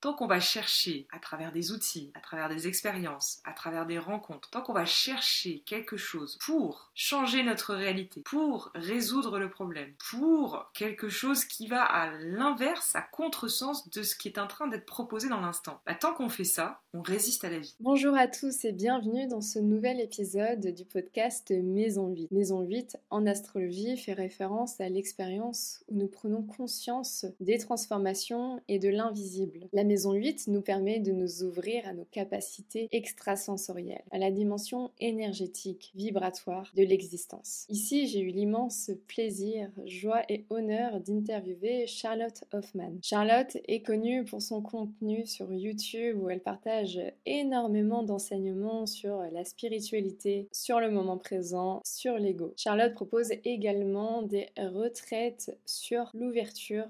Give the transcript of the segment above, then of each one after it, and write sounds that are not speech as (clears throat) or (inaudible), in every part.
Tant qu'on va chercher à travers des outils, à travers des expériences, à travers des rencontres, tant qu'on va chercher quelque chose pour changer notre réalité, pour résoudre le problème, pour quelque chose qui va à l'inverse, à contresens de ce qui est en train d'être proposé dans l'instant, bah, tant qu'on fait ça, on résiste à la vie. Bonjour à tous et bienvenue dans ce nouvel épisode du podcast Maison 8. Maison 8 en astrologie fait référence à l'expérience où nous prenons conscience des transformations et de l'invisible. Maison 8 nous permet de nous ouvrir à nos capacités extrasensorielles, à la dimension énergétique, vibratoire de l'existence. Ici, j'ai eu l'immense plaisir, joie et honneur d'interviewer Charlotte Hoffman. Charlotte est connue pour son contenu sur YouTube où elle partage énormément d'enseignements sur la spiritualité, sur le moment présent, sur l'ego. Charlotte propose également des retraites sur l'ouverture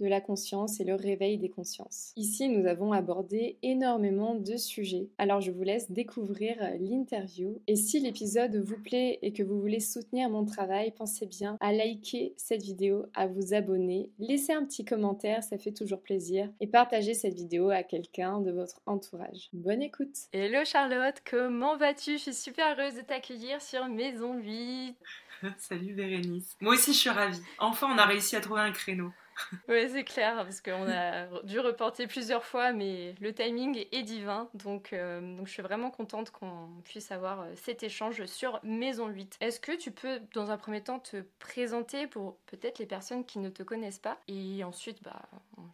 de la conscience et le réveil des consciences. Ici, nous avons abordé énormément de sujets. Alors, je vous laisse découvrir l'interview. Et si l'épisode vous plaît et que vous voulez soutenir mon travail, pensez bien à liker cette vidéo, à vous abonner, laisser un petit commentaire, ça fait toujours plaisir, et partager cette vidéo à quelqu'un de votre entourage. Bonne écoute Hello Charlotte, comment vas-tu? Je suis super heureuse de t'accueillir sur Maison 8. (laughs) Salut Bérénice. Moi aussi je suis ravie. Enfin on a réussi à trouver un créneau. Oui, c'est clair, parce qu'on a dû reporter plusieurs fois, mais le timing est divin. Donc, euh, donc je suis vraiment contente qu'on puisse avoir euh, cet échange sur Maison 8. Est-ce que tu peux, dans un premier temps, te présenter pour peut-être les personnes qui ne te connaissent pas Et ensuite, bah,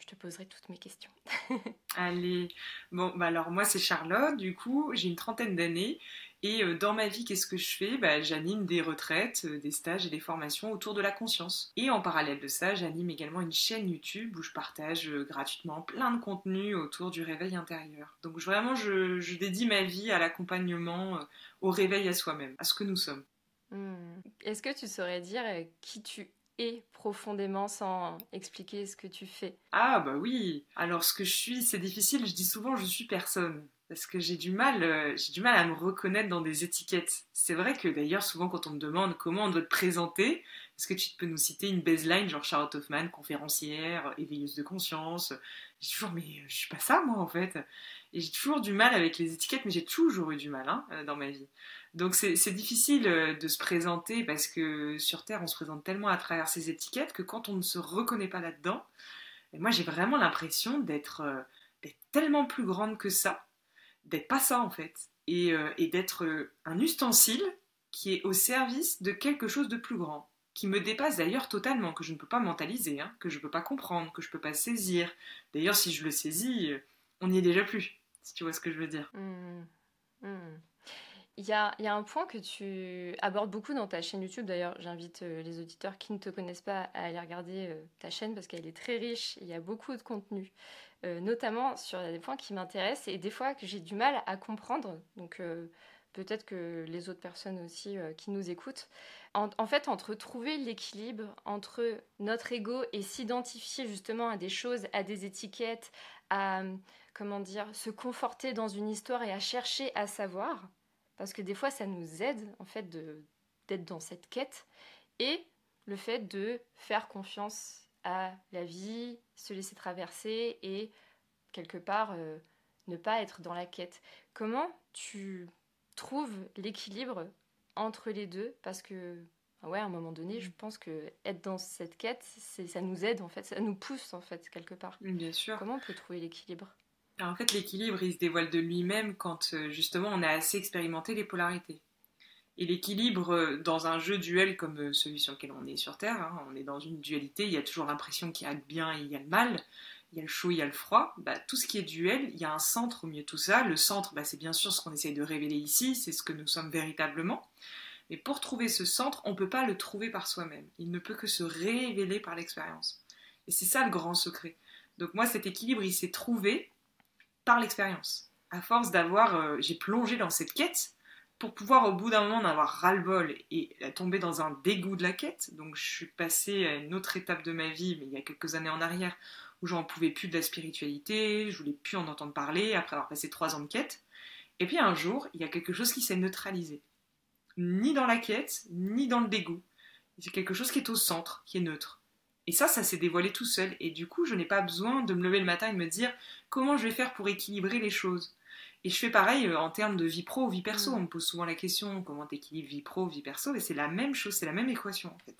je te poserai toutes mes questions. (laughs) Allez, bon, bah alors moi c'est Charlotte, du coup, j'ai une trentaine d'années. Et euh, dans ma vie, qu'est-ce que je fais? Bah, J'anime des retraites, euh, des stages et des formations autour de la conscience. Et en parallèle de ça, j'anime également une chaîne YouTube où je partage euh, gratuitement plein de contenus autour du réveil intérieur. Donc vraiment, je, dédie ma vie à l'accompagnement, au réveil à soi-même, à ce que nous sommes. Hmm. Est-ce que tu saurais dire qui tu es profondément sans expliquer ce que tu fais Ah bah oui. Alors ce que je suis, c'est difficile. Je dis souvent je suis personne parce que j'ai du mal, euh, j'ai du mal à me reconnaître dans des étiquettes. C'est vrai que d'ailleurs souvent quand on me demande comment on doit te présenter, est-ce que tu peux nous citer une baseline genre Charlotte Hoffman, conférencière, éveilleuse de conscience? J'ai toujours mais euh, je suis pas ça moi en fait. Et j'ai toujours du mal avec les étiquettes, mais j'ai toujours eu du mal hein, euh, dans ma vie. Donc c'est difficile de se présenter parce que sur Terre on se présente tellement à travers ces étiquettes que quand on ne se reconnaît pas là-dedans, moi j'ai vraiment l'impression d'être tellement plus grande que ça d'être pas ça en fait, et, euh, d'être euh, un ustensile qui est au service de quelque chose de plus grand, qui me dépasse d'ailleurs totalement, que je ne peux pas mentaliser, hein, que je ne peux pas comprendre, que je ne peux pas saisir. D'ailleurs, si je le saisis, euh, on n'y est déjà plus, si tu vois ce que je veux dire. Mmh. Mmh. Il y, a, un point que tu abordes beaucoup dans ta chaîne YouTube. D'ailleurs, j'invite les auditeurs qui ne te connaissent pas à aller regarder ta chaîne parce qu'elle est très riche. Il y a beaucoup de contenu. Euh, notamment sur des points qui m'intéressent et des fois que j'ai du mal à comprendre. Donc euh, peut-être que les autres personnes aussi euh, qui nous écoutent. En, fait, entre trouver l'équilibre entre notre ego et s'identifier justement à des choses, à des étiquettes, à comment dire, se conforter dans une histoire et à chercher à savoir, parce que des fois ça nous aide en fait d'être dans cette quête et le fait de faire confiance à la vie, se laisser traverser et quelque part euh, ne pas être dans la quête. Comment tu trouves l'équilibre entre les deux? Parce que ah ouais, à un moment donné, je pense que être dans cette quête, ça nous aide en fait, ça nous pousse en fait quelque part. Bien sûr. Comment on peut trouver l'équilibre? En fait, l'équilibre, il se dévoile de lui-même quand euh, justement on a assez expérimenté les polarités. Et l'équilibre euh, dans un jeu duel comme euh, celui sur lequel on est sur Terre, hein, on est dans une dualité, il y a toujours l'impression qu'il y a le bien et il y a le mal, il y a le chaud, il y a le froid. Bah, tout ce qui est duel, il y a un centre au milieu de tout ça. Le centre, bah, c'est bien sûr ce qu'on essaye de révéler ici, c'est ce que nous sommes véritablement. Mais pour trouver ce centre, on ne peut pas le trouver par soi-même. Il ne peut que se révéler par l'expérience. Et c'est ça le grand secret. Donc moi, cet équilibre, il s'est trouvé par l'expérience. À force d'avoir, euh, j'ai plongé dans cette quête, pour pouvoir au bout d'un moment en avoir ras-le-bol et tomber dans un dégoût de la quête. Donc je suis passée à une autre étape de ma vie, mais il y a quelques années en arrière, où j'en pouvais plus de la spiritualité, je voulais plus en entendre parler après avoir passé trois ans de quête. Et puis un jour, il y a quelque chose qui s'est neutralisé. Ni dans la quête, ni dans le dégoût. C'est quelque chose qui est au centre, qui est neutre. Et ça, ça s'est dévoilé tout seul. Et du coup, je n'ai pas besoin de me lever le matin et de me dire comment je vais faire pour équilibrer les choses? Et je fais pareil euh, en termes de vie pro ou vie perso. Mm. On me pose souvent la question comment t'équilibres vie pro, vie perso? Et c'est la même chose, c'est la même équation en fait.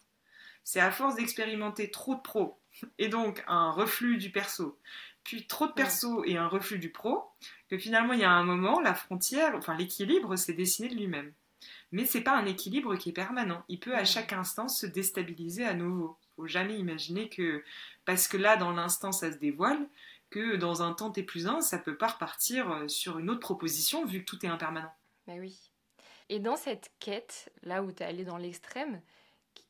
C'est à force d'expérimenter trop de pro (laughs) et donc un reflux du perso, puis trop de perso et un reflux du pro, que finalement il y a un moment, la frontière, enfin l'équilibre s'est dessiné de lui-même. Mais c'est pas un équilibre qui est permanent. Il peut à chaque instant se déstabiliser à nouveau. Faut jamais imaginer que parce que là dans l'instant ça se dévoile, que dans un temps T plus 1, ça peut pas repartir euh, sur une autre proposition vu que tout est impermanent. Mais oui. Et dans cette quête, là où tu es allé dans l'extrême,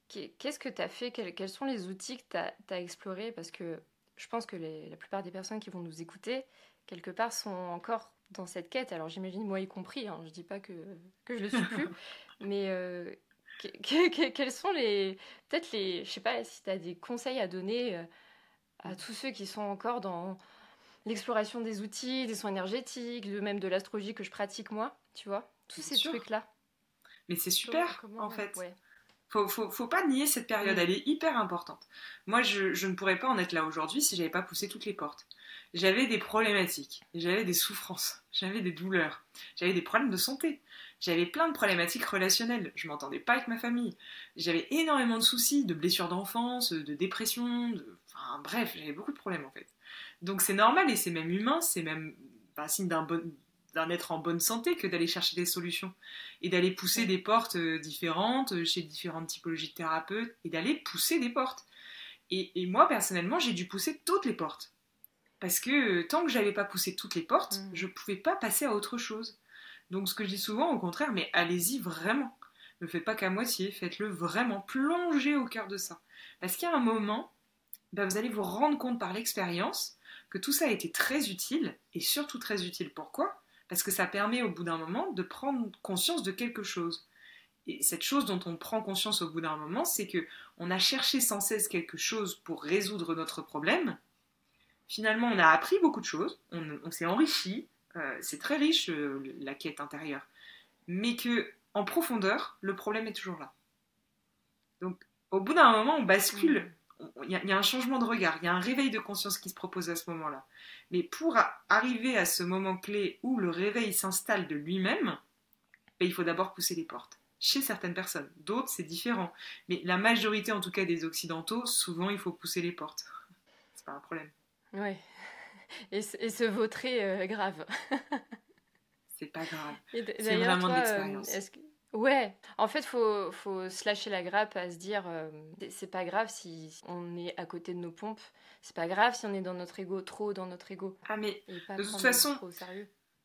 qu'est-ce que tu as fait quels, sont les outils que tu as, explorés? Parce que je pense que la plupart des personnes qui vont nous écouter, quelque part, sont encore dans cette quête. Alors j'imagine, moi y compris, hein, je dis pas que, que je le suis plus, (laughs) mais euh, quels sont les. Peut-être les. Je sais pas si tu as des conseils à donner euh, à tous ceux qui sont encore dans l'exploration des outils, des soins énergétiques, même de l'astrologie que je pratique moi, tu vois, tous ces trucs-là. Mais c'est super, en fait. Faut, faut, faut, pas nier cette période, elle est hyper importante. Moi, je, je ne pourrais pas en être là aujourd'hui si j'avais pas poussé toutes les portes. J'avais des problématiques, j'avais des souffrances, j'avais des douleurs, j'avais des problèmes de santé, j'avais plein de problématiques relationnelles. Je m'entendais pas avec ma famille, j'avais énormément de soucis, de blessures d'enfance, de dépression, de... enfin bref, j'avais beaucoup de problèmes en fait. Donc c'est normal et c'est même humain, c'est même un signe d'un bon, d'un être en bonne santé que d'aller chercher des solutions et d'aller pousser des portes euh, différentes euh, chez différentes typologies de thérapeutes et d'aller pousser des portes. Et, moi, personnellement, j'ai dû pousser toutes les portes. Parce que euh, tant que j'avais pas poussé toutes les portes, mm. je pouvais pas passer à autre chose. Donc ce que je dis souvent, au contraire, mais allez-y vraiment. Ne faites pas qu'à moitié, faites-le vraiment, plongez au cœur de ça. Parce qu'il y a un moment, bah, vous allez vous rendre compte par l'expérience que tout ça a été très utile, et surtout très utile. Pourquoi? Parce que ça permet au bout d'un moment de prendre conscience de quelque chose. Et cette chose dont on prend conscience au bout d'un moment, c'est que on a cherché sans cesse quelque chose pour résoudre notre problème. Finalement, on a appris beaucoup de choses, on, s'est enrichi, euh, c'est très riche euh, la quête intérieure, mais que en profondeur, le problème est toujours là. Donc, au bout d'un moment, on bascule mmh il y, a un changement de regard, il y a un réveil de conscience qui se propose à ce moment-là. Mais pour arriver à ce moment clé où le réveil s'installe de lui-même, ben, il faut d'abord pousser les portes. Chez certaines personnes, d'autres c'est différent. Mais la majorité, en tout cas des occidentaux, souvent il faut pousser les portes. C'est pas un problème. Oui. Et, se vautrer euh, grave. c'est pas grave. C'est vraiment de euh. Ouais, en fait, faut, faut se lâcher la grappe à se dire, euh, c'est pas grave si on est à côté de nos pompes, c'est pas grave si on est dans notre ego, trop dans notre ego. Ah mais de toute façon,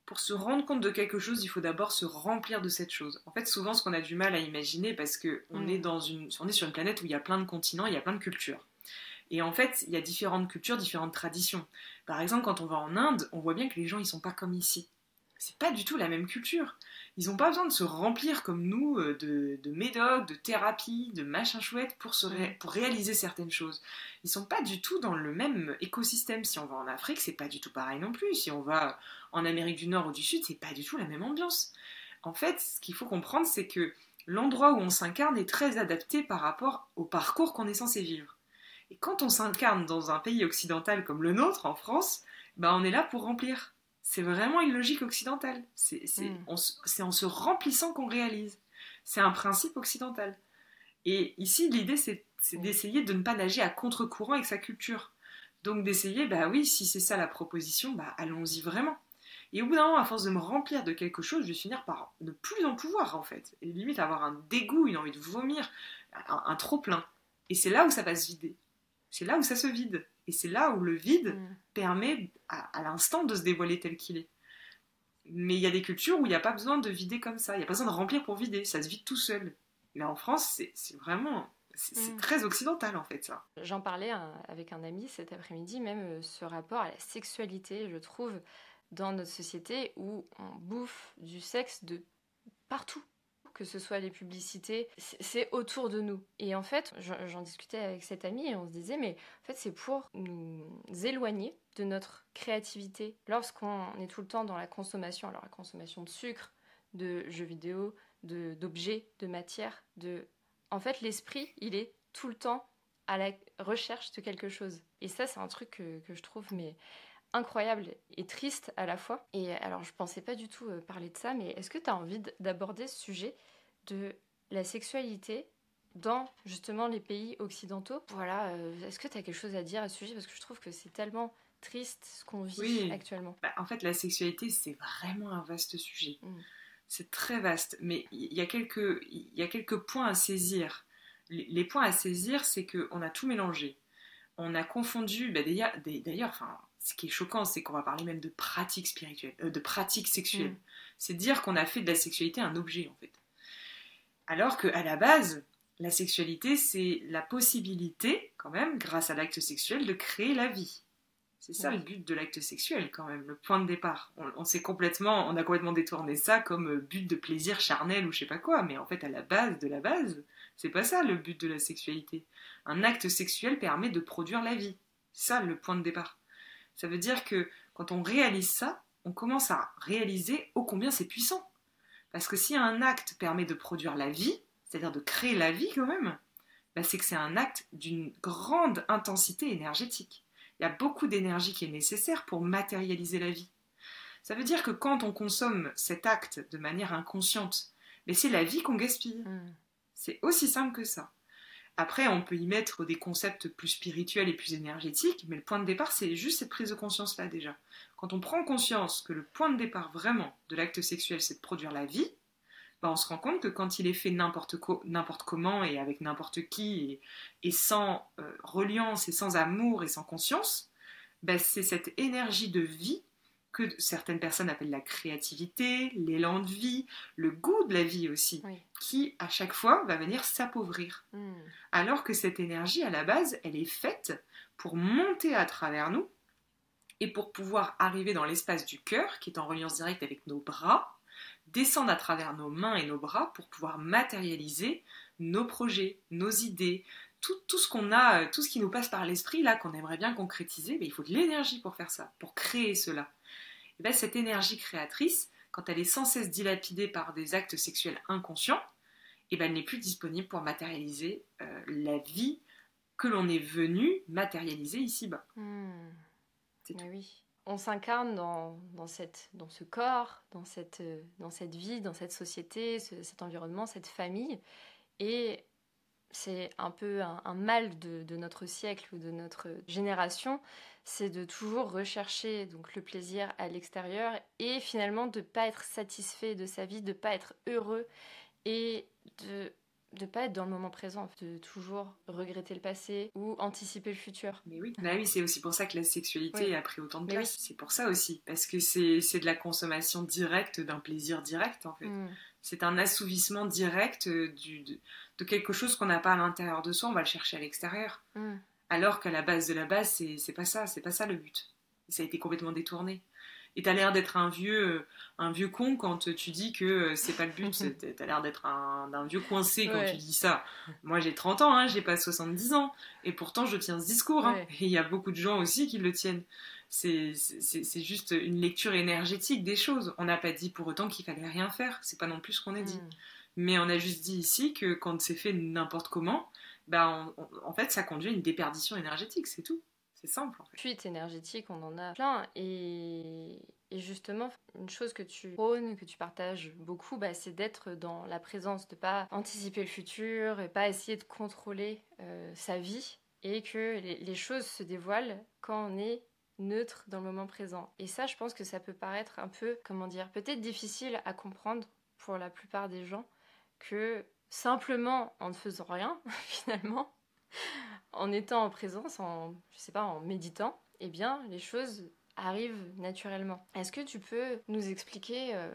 pour se rendre compte de quelque chose, il faut d'abord se remplir de cette chose. En fait, souvent, ce qu'on a du mal à imaginer, parce que on est mm. dans une, on est sur une planète où il y a plein de continents, il y a plein de cultures. Et en fait, il y a différentes cultures, différentes traditions. Par exemple, quand on va en Inde, on voit bien que les gens, ils sont pas comme ici. C'est pas du tout la même culture. Ils n'ont pas besoin de se remplir comme nous euh, de, de médocs, de thérapies, de machins chouettes pour, se pour réaliser certaines choses. Ils sont pas du tout dans le même écosystème. Si on va en Afrique, c'est pas du tout pareil non plus. Si on va en Amérique du Nord ou du Sud, c'est pas du tout la même ambiance. En fait, ce qu'il faut comprendre, c'est que l'endroit où on s'incarne est très adapté par rapport au parcours qu'on est censé vivre. Et quand on s'incarne dans un pays occidental comme le nôtre, en France, bah on est là pour remplir c'est vraiment une logique occidentale. C'est mm. en se remplissant qu'on réalise. C'est un principe occidental. Et ici, l'idée, c'est mm. d'essayer de ne pas nager à contre-courant avec sa culture. Donc d'essayer, bah oui, si c'est ça la proposition, bah allons-y vraiment. Et au bout d'un moment, à force de me remplir de quelque chose, je vais finir par ne plus en pouvoir, en fait. Et limite avoir un dégoût, une envie de vomir, un trop-plein. Et c'est là où ça va se vider. C'est là où ça se vide. Et c'est là où le vide mm. permet à, l'instant de se dévoiler tel qu'il est. Mais il y a des cultures où il n'y a pas besoin de vider comme ça, il n'y a pas besoin de remplir pour vider, ça se vide tout seul. Mais en France, c'est vraiment c'est mm. très occidental en fait ça. J'en parlais avec un ami cet après-midi, même euh, ce rapport à la sexualité, je trouve, dans notre société où on bouffe du sexe de partout que ce soit les publicités, c'est autour de nous. Et en fait, j'en discutais avec cet ami et on se disait, mais en fait, c'est pour nous éloigner de notre créativité. Lorsqu'on est tout le temps dans la consommation, alors la consommation de sucre, de jeux vidéo, d'objets, de, de matière, de... En fait, l'esprit, il est tout le temps à la recherche de quelque chose. Et ça, c'est un truc que, que, je trouve mais incroyable et triste à la fois. Et alors, je pensais pas du tout euh, parler de ça, mais est-ce que tu as envie d'aborder ce sujet de la sexualité dans justement les pays occidentaux? Voilà, euh, est-ce que tu as quelque chose à dire à ce sujet? Parce que je trouve que c'est tellement triste ce qu'on vit actuellement. Bah, en fait, la sexualité, c'est vraiment un vaste sujet. Mm. C'est très vaste, mais il y, a quelques, il y a quelques points à saisir. Les, points à saisir, c'est qu'on a tout mélangé. On a confondu, bah, d'ailleurs, enfin, ce qui est choquant, c'est qu'on va parler même de pratiques spirituelles, euh, de pratiques sexuelles. Mm. C'est dire qu'on a fait de la sexualité un objet, en fait. Alors qu'à la base, la sexualité, c'est la possibilité, quand même, grâce à l'acte sexuel, de créer la vie. C'est ça le but de l'acte sexuel quand même, le point de départ. On, s'est complètement, on a complètement détourné ça comme euh, but de plaisir charnel ou je sais pas quoi, mais en fait à la base de la base, c'est pas ça le but de la sexualité. Un acte sexuel permet de produire la vie. C'est ça le point de départ. Ça veut dire que quand on réalise ça, on commence à réaliser ô combien c'est puissant. Parce que si un acte permet de produire la vie, c'est-à-dire de créer la vie quand même, bah, c'est que c'est un acte d'une grande intensité énergétique il y a beaucoup d'énergie qui est nécessaire pour matérialiser la vie. Ça veut dire que quand on consomme cet acte de manière inconsciente, mais c'est la vie qu'on gaspille. Mm. C'est aussi simple que ça. Après, on peut y mettre des concepts plus spirituels et plus énergétiques, mais le point de départ, c'est juste cette prise de conscience-là déjà. Quand on prend conscience que le point de départ vraiment de l'acte sexuel, c'est de produire la vie, bah, on se rend compte que quand il est fait n'importe comment et avec n'importe qui et, sans euh, reliance et sans amour et sans conscience, bah, c'est cette énergie de vie que certaines personnes appellent la créativité, l'élan de vie, le goût de la vie aussi, qui à chaque fois va venir s'appauvrir. Hmm. Alors que cette énergie, à la base, elle est faite pour monter à travers nous et pour pouvoir arriver dans l'espace du cœur, qui est en reliance directe avec nos bras, descendre à travers nos mains et nos bras pour pouvoir matérialiser nos projets, nos idées, tout, ce qu'on a, euh, tout ce qui nous passe par l'esprit, là, qu'on aimerait bien concrétiser, mais il faut de l'énergie pour faire ça, pour créer cela. Et bien, cette énergie créatrice, quand elle est sans cesse dilapidée par des actes sexuels inconscients, et ben, elle n'est plus disponible pour matérialiser euh, la vie que l'on est venu matérialiser ici-bas. Hmm. C'est oui on s'incarne dans, cette, dans ce corps, dans cette, dans cette vie, dans cette société, cet environnement, cette famille. Et c'est un peu un, mal de, notre siècle ou de notre génération, c'est de toujours rechercher donc le plaisir à l'extérieur et finalement de ne pas être satisfait de sa vie, de ne pas être heureux et de de pas être dans le moment présent, de toujours regretter le passé ou anticiper le futur. Mais oui, bah oui c'est aussi pour ça que la sexualité a pris autant de place. C'est pour ça aussi, parce que c'est de la consommation directe d'un plaisir direct en fait. Mm. C'est un assouvissement direct euh, du, de, quelque chose qu'on n'a pas à l'intérieur de soi, on va le chercher à l'extérieur. Mm. Alors qu'à la base de la base, c'est pas ça, c'est pas ça le but. Ça a été complètement détourné. Et t'as l'air d'être un vieux, euh, un vieux con quand tu dis que euh, c'est pas le but. (laughs) t'as l'air d'être un, vieux coincé quand tu dis ça. Moi, j'ai 30 ans, hein, j'ai pas 70 ans. Et pourtant, je tiens ce discours. Hein. Et il y a beaucoup de gens aussi qui le tiennent. C'est juste une lecture énergétique des choses. On n'a pas dit pour autant qu'il fallait rien faire. C'est pas non plus ce qu'on a dit. Hmm. Mais on a juste dit ici que quand c'est fait n'importe comment, bah en fait, ça conduit à une déperdition énergétique, c'est tout. C'est simple en fait. Fuite énergétique, on en a plein. Et, justement, une chose que tu prônes, que tu partages beaucoup, bah, c'est d'être dans la présence, de pas anticiper le futur et pas essayer de contrôler euh, sa vie. Et que les, choses se dévoilent quand on est neutre dans le moment présent. Et ça, je pense que ça peut paraître un peu, comment dire, peut-être difficile à comprendre pour la plupart des gens, que simplement en ne faisant rien, (laughs) finalement, en étant en présence, en, je sais pas, en méditant, eh bien, les choses arrivent naturellement. Est-ce que tu peux nous expliquer euh,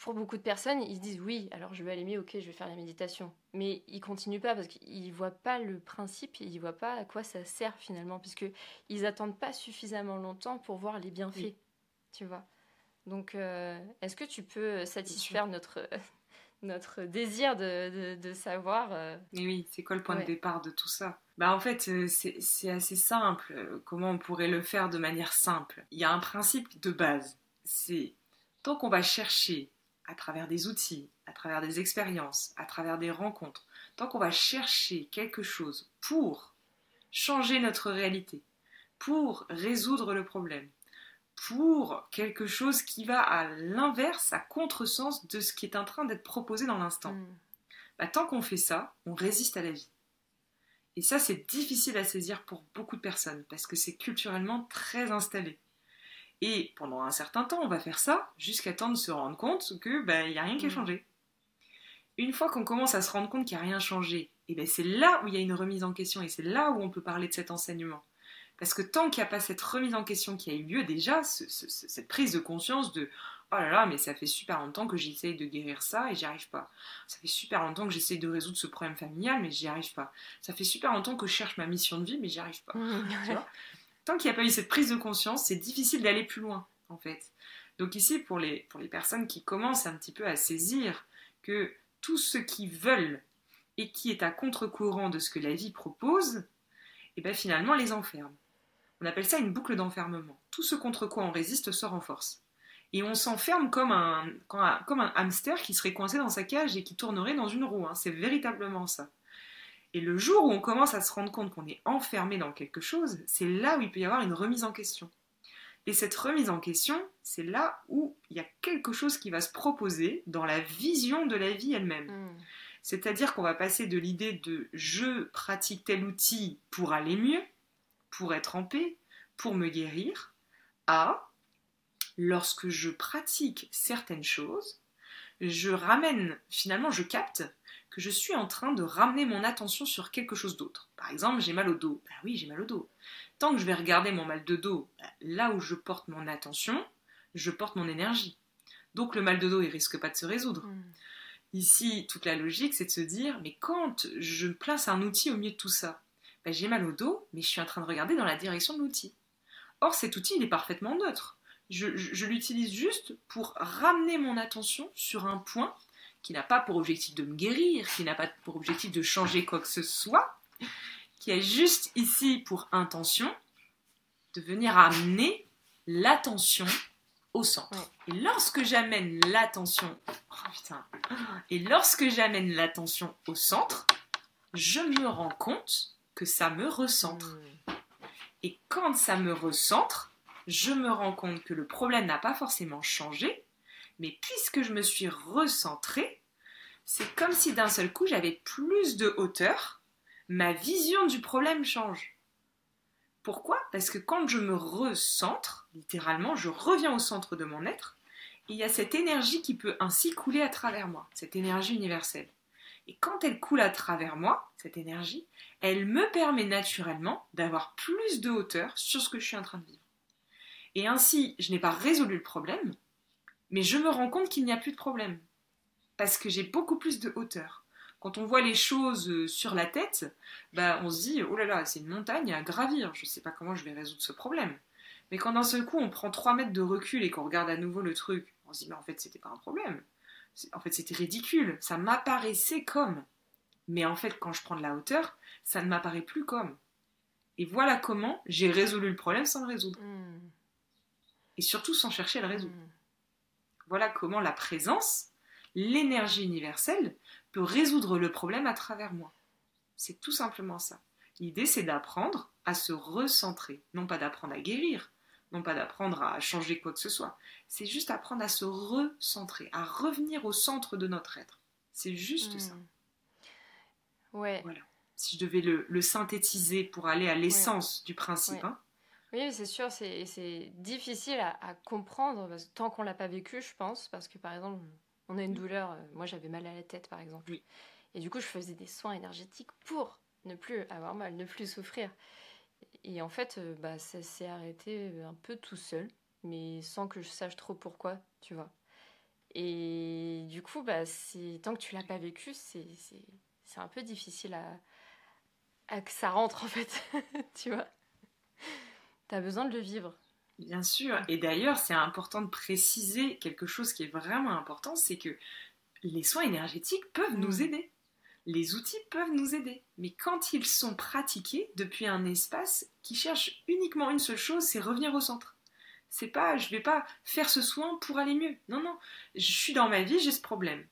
pour beaucoup de personnes, ils se disent oui, alors je vais aller mieux, ok, je vais faire la méditation. Mais ils continuent pas parce qu'ils voient pas le principe, ils voient pas à quoi ça sert finalement, puisque ils attendent pas suffisamment longtemps pour voir les bienfaits, tu vois. Donc, euh, est-ce que tu peux satisfaire notre (laughs) notre désir de, de, savoir. Euh, oui, c'est quoi le point de départ de tout ça? Bah en fait, euh, c'est assez simple. Comment on pourrait le faire de manière simple Il y a un principe de base. C'est tant qu'on va chercher à travers des outils, à travers des expériences, à travers des rencontres, tant qu'on va chercher quelque chose pour changer notre réalité, pour résoudre le problème, pour quelque chose qui va à l'inverse, à contresens de ce qui est en train d'être proposé dans l'instant. Mm. Bah, tant qu'on fait ça, on résiste à la vie. Et ça, c'est difficile à saisir pour beaucoup de personnes, parce que c'est culturellement très installé. Et pendant un certain temps, on va faire ça, jusqu'à temps de se rendre compte que bah, il n'y a rien qui a Mm. changé. Une fois qu'on commence à se rendre compte qu'il n'y a rien changé, et ben c'est là où il y a une remise en question, et c'est là où on peut parler de cet enseignement. Parce que tant qu'il n'y a pas cette remise en question qui a eu lieu déjà, ce- ce- ce- cette prise de conscience de oh là là, mais ça fait super longtemps que j'essaye de guérir ça et j'y arrive pas. Ça fait super longtemps que j'essaye de résoudre ce problème familial, mais j'y arrive pas. Ça fait super longtemps que je cherche ma mission de vie, mais j'y arrive pas. Mm. Tu vois? Tant qu'il n'y a pas eu cette prise de conscience, c'est difficile d'aller plus loin, en fait. Donc ici, pour les, pour les personnes qui commencent un petit peu à saisir que tout ce qu'ils veulent et qui est à contre-courant de ce que la vie propose, et ben finalement les enferme. On appelle ça une boucle d'enfermement. Tout ce contre quoi on résiste se renforce. Et on s'enferme comme un, comme un- comme un hamster qui serait coincé dans sa cage et qui tournerait dans une roue. hein. C'est véritablement ça. Et le jour où on commence à se rendre compte qu'on est enfermé dans quelque chose, c'est là où il peut y avoir une remise en question. Et cette remise en question, c'est là où il y a quelque chose qui va se proposer dans la vision de la vie elle-même. Mm. C'est-à-dire qu'on va passer de l'idée de je pratique tel outil pour aller mieux, pour être en paix, pour me guérir, à lorsque je pratique certaines choses, je ramène, finalement je capte que je suis en train de ramener mon attention sur quelque chose d'autre. Par exemple, j'ai mal au dos. Bah oui, j'ai mal au dos. Tant que je vais regarder mon mal de dos, bah, là où je porte mon attention, je porte mon énergie. Donc le mal de dos, il risque pas de se résoudre. Mm. Ici, toute la logique, c'est de se dire, mais quand je place un outil au milieu de tout ça, ben, j'ai mal au dos, mais je suis en train de regarder dans la direction de l'outil. Or, cet outil, il est parfaitement neutre. Je, je- je l'utilise juste pour ramener mon attention sur un point qui n'a pas pour objectif de me guérir, qui n'a pas pour objectif de changer quoi que ce soit, qui a juste ici pour intention de venir amener l'attention au centre. Et lorsque j'amène l'attention, oh et lorsque j'amène l'attention au centre, je me rends compte que ça me recentre. Et quand ça me recentre, je me rends compte que le problème n'a pas forcément changé, mais puisque je me suis recentrée, c'est comme si d'un seul coup j'avais plus de hauteur, ma vision du problème change. Pourquoi? Parce que quand je me recentre, littéralement, je reviens au centre de mon être, il y a cette énergie qui peut ainsi couler à travers moi, cette énergie universelle. Et quand elle coule à travers moi, cette énergie, elle me permet naturellement d'avoir plus de hauteur sur ce que je suis en train de vivre. Et ainsi, je n'ai pas résolu le problème, mais je me rends compte qu'il n'y a plus de problème. Parce que j'ai beaucoup plus de hauteur. Quand on voit les choses euh, sur la tête, bah, on se dit, oh là là, c'est une montagne à gravir, je ne sais pas comment je vais résoudre ce problème. Mais quand d'un seul coup on prend 3 mètres de recul et qu'on regarde à nouveau le truc, on se dit, mais en fait, c'était pas un problème. En fait, c'était ridicule. Ça m'apparaissait comme. Mais en fait, quand je prends de la hauteur, ça ne m'apparaît plus comme. Et voilà comment j'ai résolu le problème sans le résoudre. Mm. Et surtout sans chercher à le résoudre. Mm. Voilà comment la présence, l'énergie universelle, peut résoudre le problème à travers moi. C'est tout simplement ça. L'idée, c'est d'apprendre à se recentrer, non pas d'apprendre à guérir, non pas d'apprendre à changer quoi que ce soit. C'est juste apprendre à se recentrer, à revenir au centre de notre être. C'est juste ça. Mm. Ouais. Si je devais le, le synthétiser pour aller à l'essence du principe, Ouais. hein. Oui, c'est sûr, c'est c'est difficile à, à comprendre parce que tant qu'on l'a pas vécu, je pense, parce que par exemple, on a une douleur. euh, Moi, j'avais mal à la tête, par exemple, Oui. et du coup, je faisais des soins énergétiques pour ne plus avoir mal, ne plus souffrir. Et en fait, euh, bah, ça s'est arrêté un peu tout seul, mais sans que je sache trop pourquoi, tu vois. Et du coup, bah, tant que tu l'as pas vécu, c'est c'est- c'est un peu difficile à, à que ça rentre en fait, (laughs) tu vois. T'as besoin de le vivre. Bien sûr. Et d'ailleurs, c'est important de préciser quelque chose qui est vraiment important, c'est que les soins énergétiques peuvent nous Mm. aider. Les outils peuvent nous aider. Mais quand ils sont pratiqués depuis un espace qui cherche uniquement une seule chose, c'est revenir au centre. C'est pas, je vais pas faire ce soin pour aller mieux. Non, non. Je suis dans ma vie, j'ai ce problème.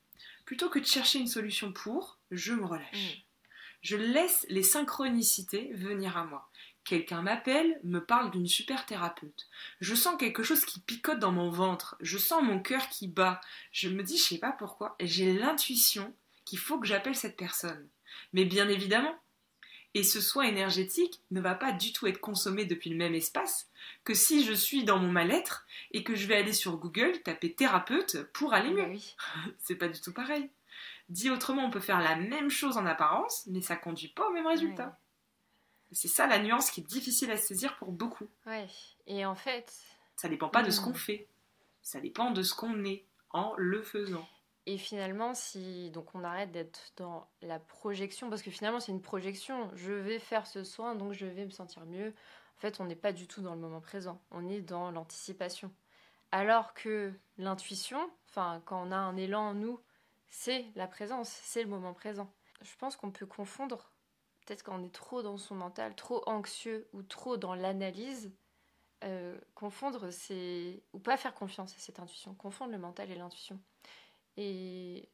Plutôt que de chercher une solution pour, je me relâche. Je laisse les synchronicités venir à moi. Quelqu'un m'appelle, me parle d'une super thérapeute. Je sens quelque chose qui picote dans mon ventre. Je sens mon cœur qui bat. Je me dis, je sais pas pourquoi, j'ai l'intuition qu'il faut que j'appelle cette personne. Mais bien évidemment, et ce soin énergétique ne va pas du tout être consommé depuis le même espace que si je suis dans mon mal-être et que je vais aller sur Google taper thérapeute pour aller mieux. Bah (laughs) C'est pas du tout pareil. Dit autrement, on peut faire la même chose en apparence, mais ça conduit pas au même résultat. C'est ça la nuance qui est difficile à saisir pour beaucoup. Ouais. Et en fait. Ça dépend pas de ce Hmm. qu'on fait. Ça dépend de ce qu'on est en le faisant. Et finalement, si donc on arrête d'être dans la projection, parce que finalement c'est une projection, je vais faire ce soin, donc je vais me sentir mieux. En fait, on n'est pas du tout dans le moment présent, on est dans l'anticipation. Alors que l'intuition, enfin quand on a un élan en nous, c'est la présence, c'est le moment présent. Je pense qu'on peut confondre, peut-être quand on est trop dans son mental, trop anxieux ou trop dans l'analyse, euh, confondre c'est ou pas faire confiance à cette intuition, confondre le mental et l'intuition. Et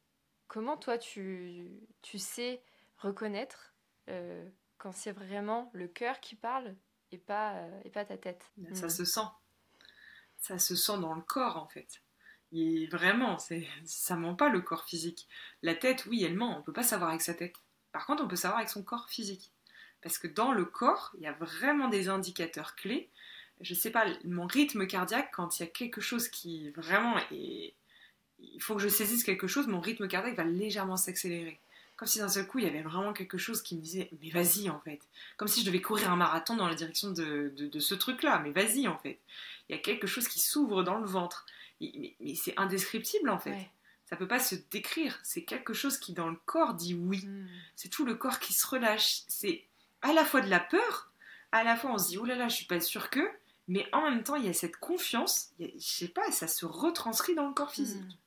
comment toi tu, tu sais reconnaître euh, quand c'est vraiment le cœur qui parle et pas, euh, et pas ta tête? Ça Mm. se sent. Ça se sent dans le corps en fait. Et vraiment, ça ment pas le corps physique. La tête, oui, elle ment. On peut pas savoir avec sa tête. Par contre, on peut savoir avec son corps physique. Parce que dans le corps, il y a vraiment des indicateurs clés. Je sais pas, mon rythme cardiaque, quand il y a quelque chose qui vraiment. Il faut que je saisisse quelque chose, mon rythme cardiaque va légèrement s'accélérer. Comme si d'un seul coup, il y avait vraiment quelque chose qui me disait Mais vas-y en fait. Comme si je devais courir un marathon dans la direction de, de- ce truc-là. Mais vas-y en fait. Il y a quelque chose qui s'ouvre dans le ventre. Mais mais c'est indescriptible en fait. Ça peut pas se décrire. C'est quelque chose qui dans le corps dit oui. Mm. C'est tout le corps qui se relâche. C'est à la fois de la peur, à la fois on se dit oh là là, je suis pas sûre que, mais en même temps il y a cette confiance. a- je sais pas, ça se retranscrit dans le corps physique. Mm.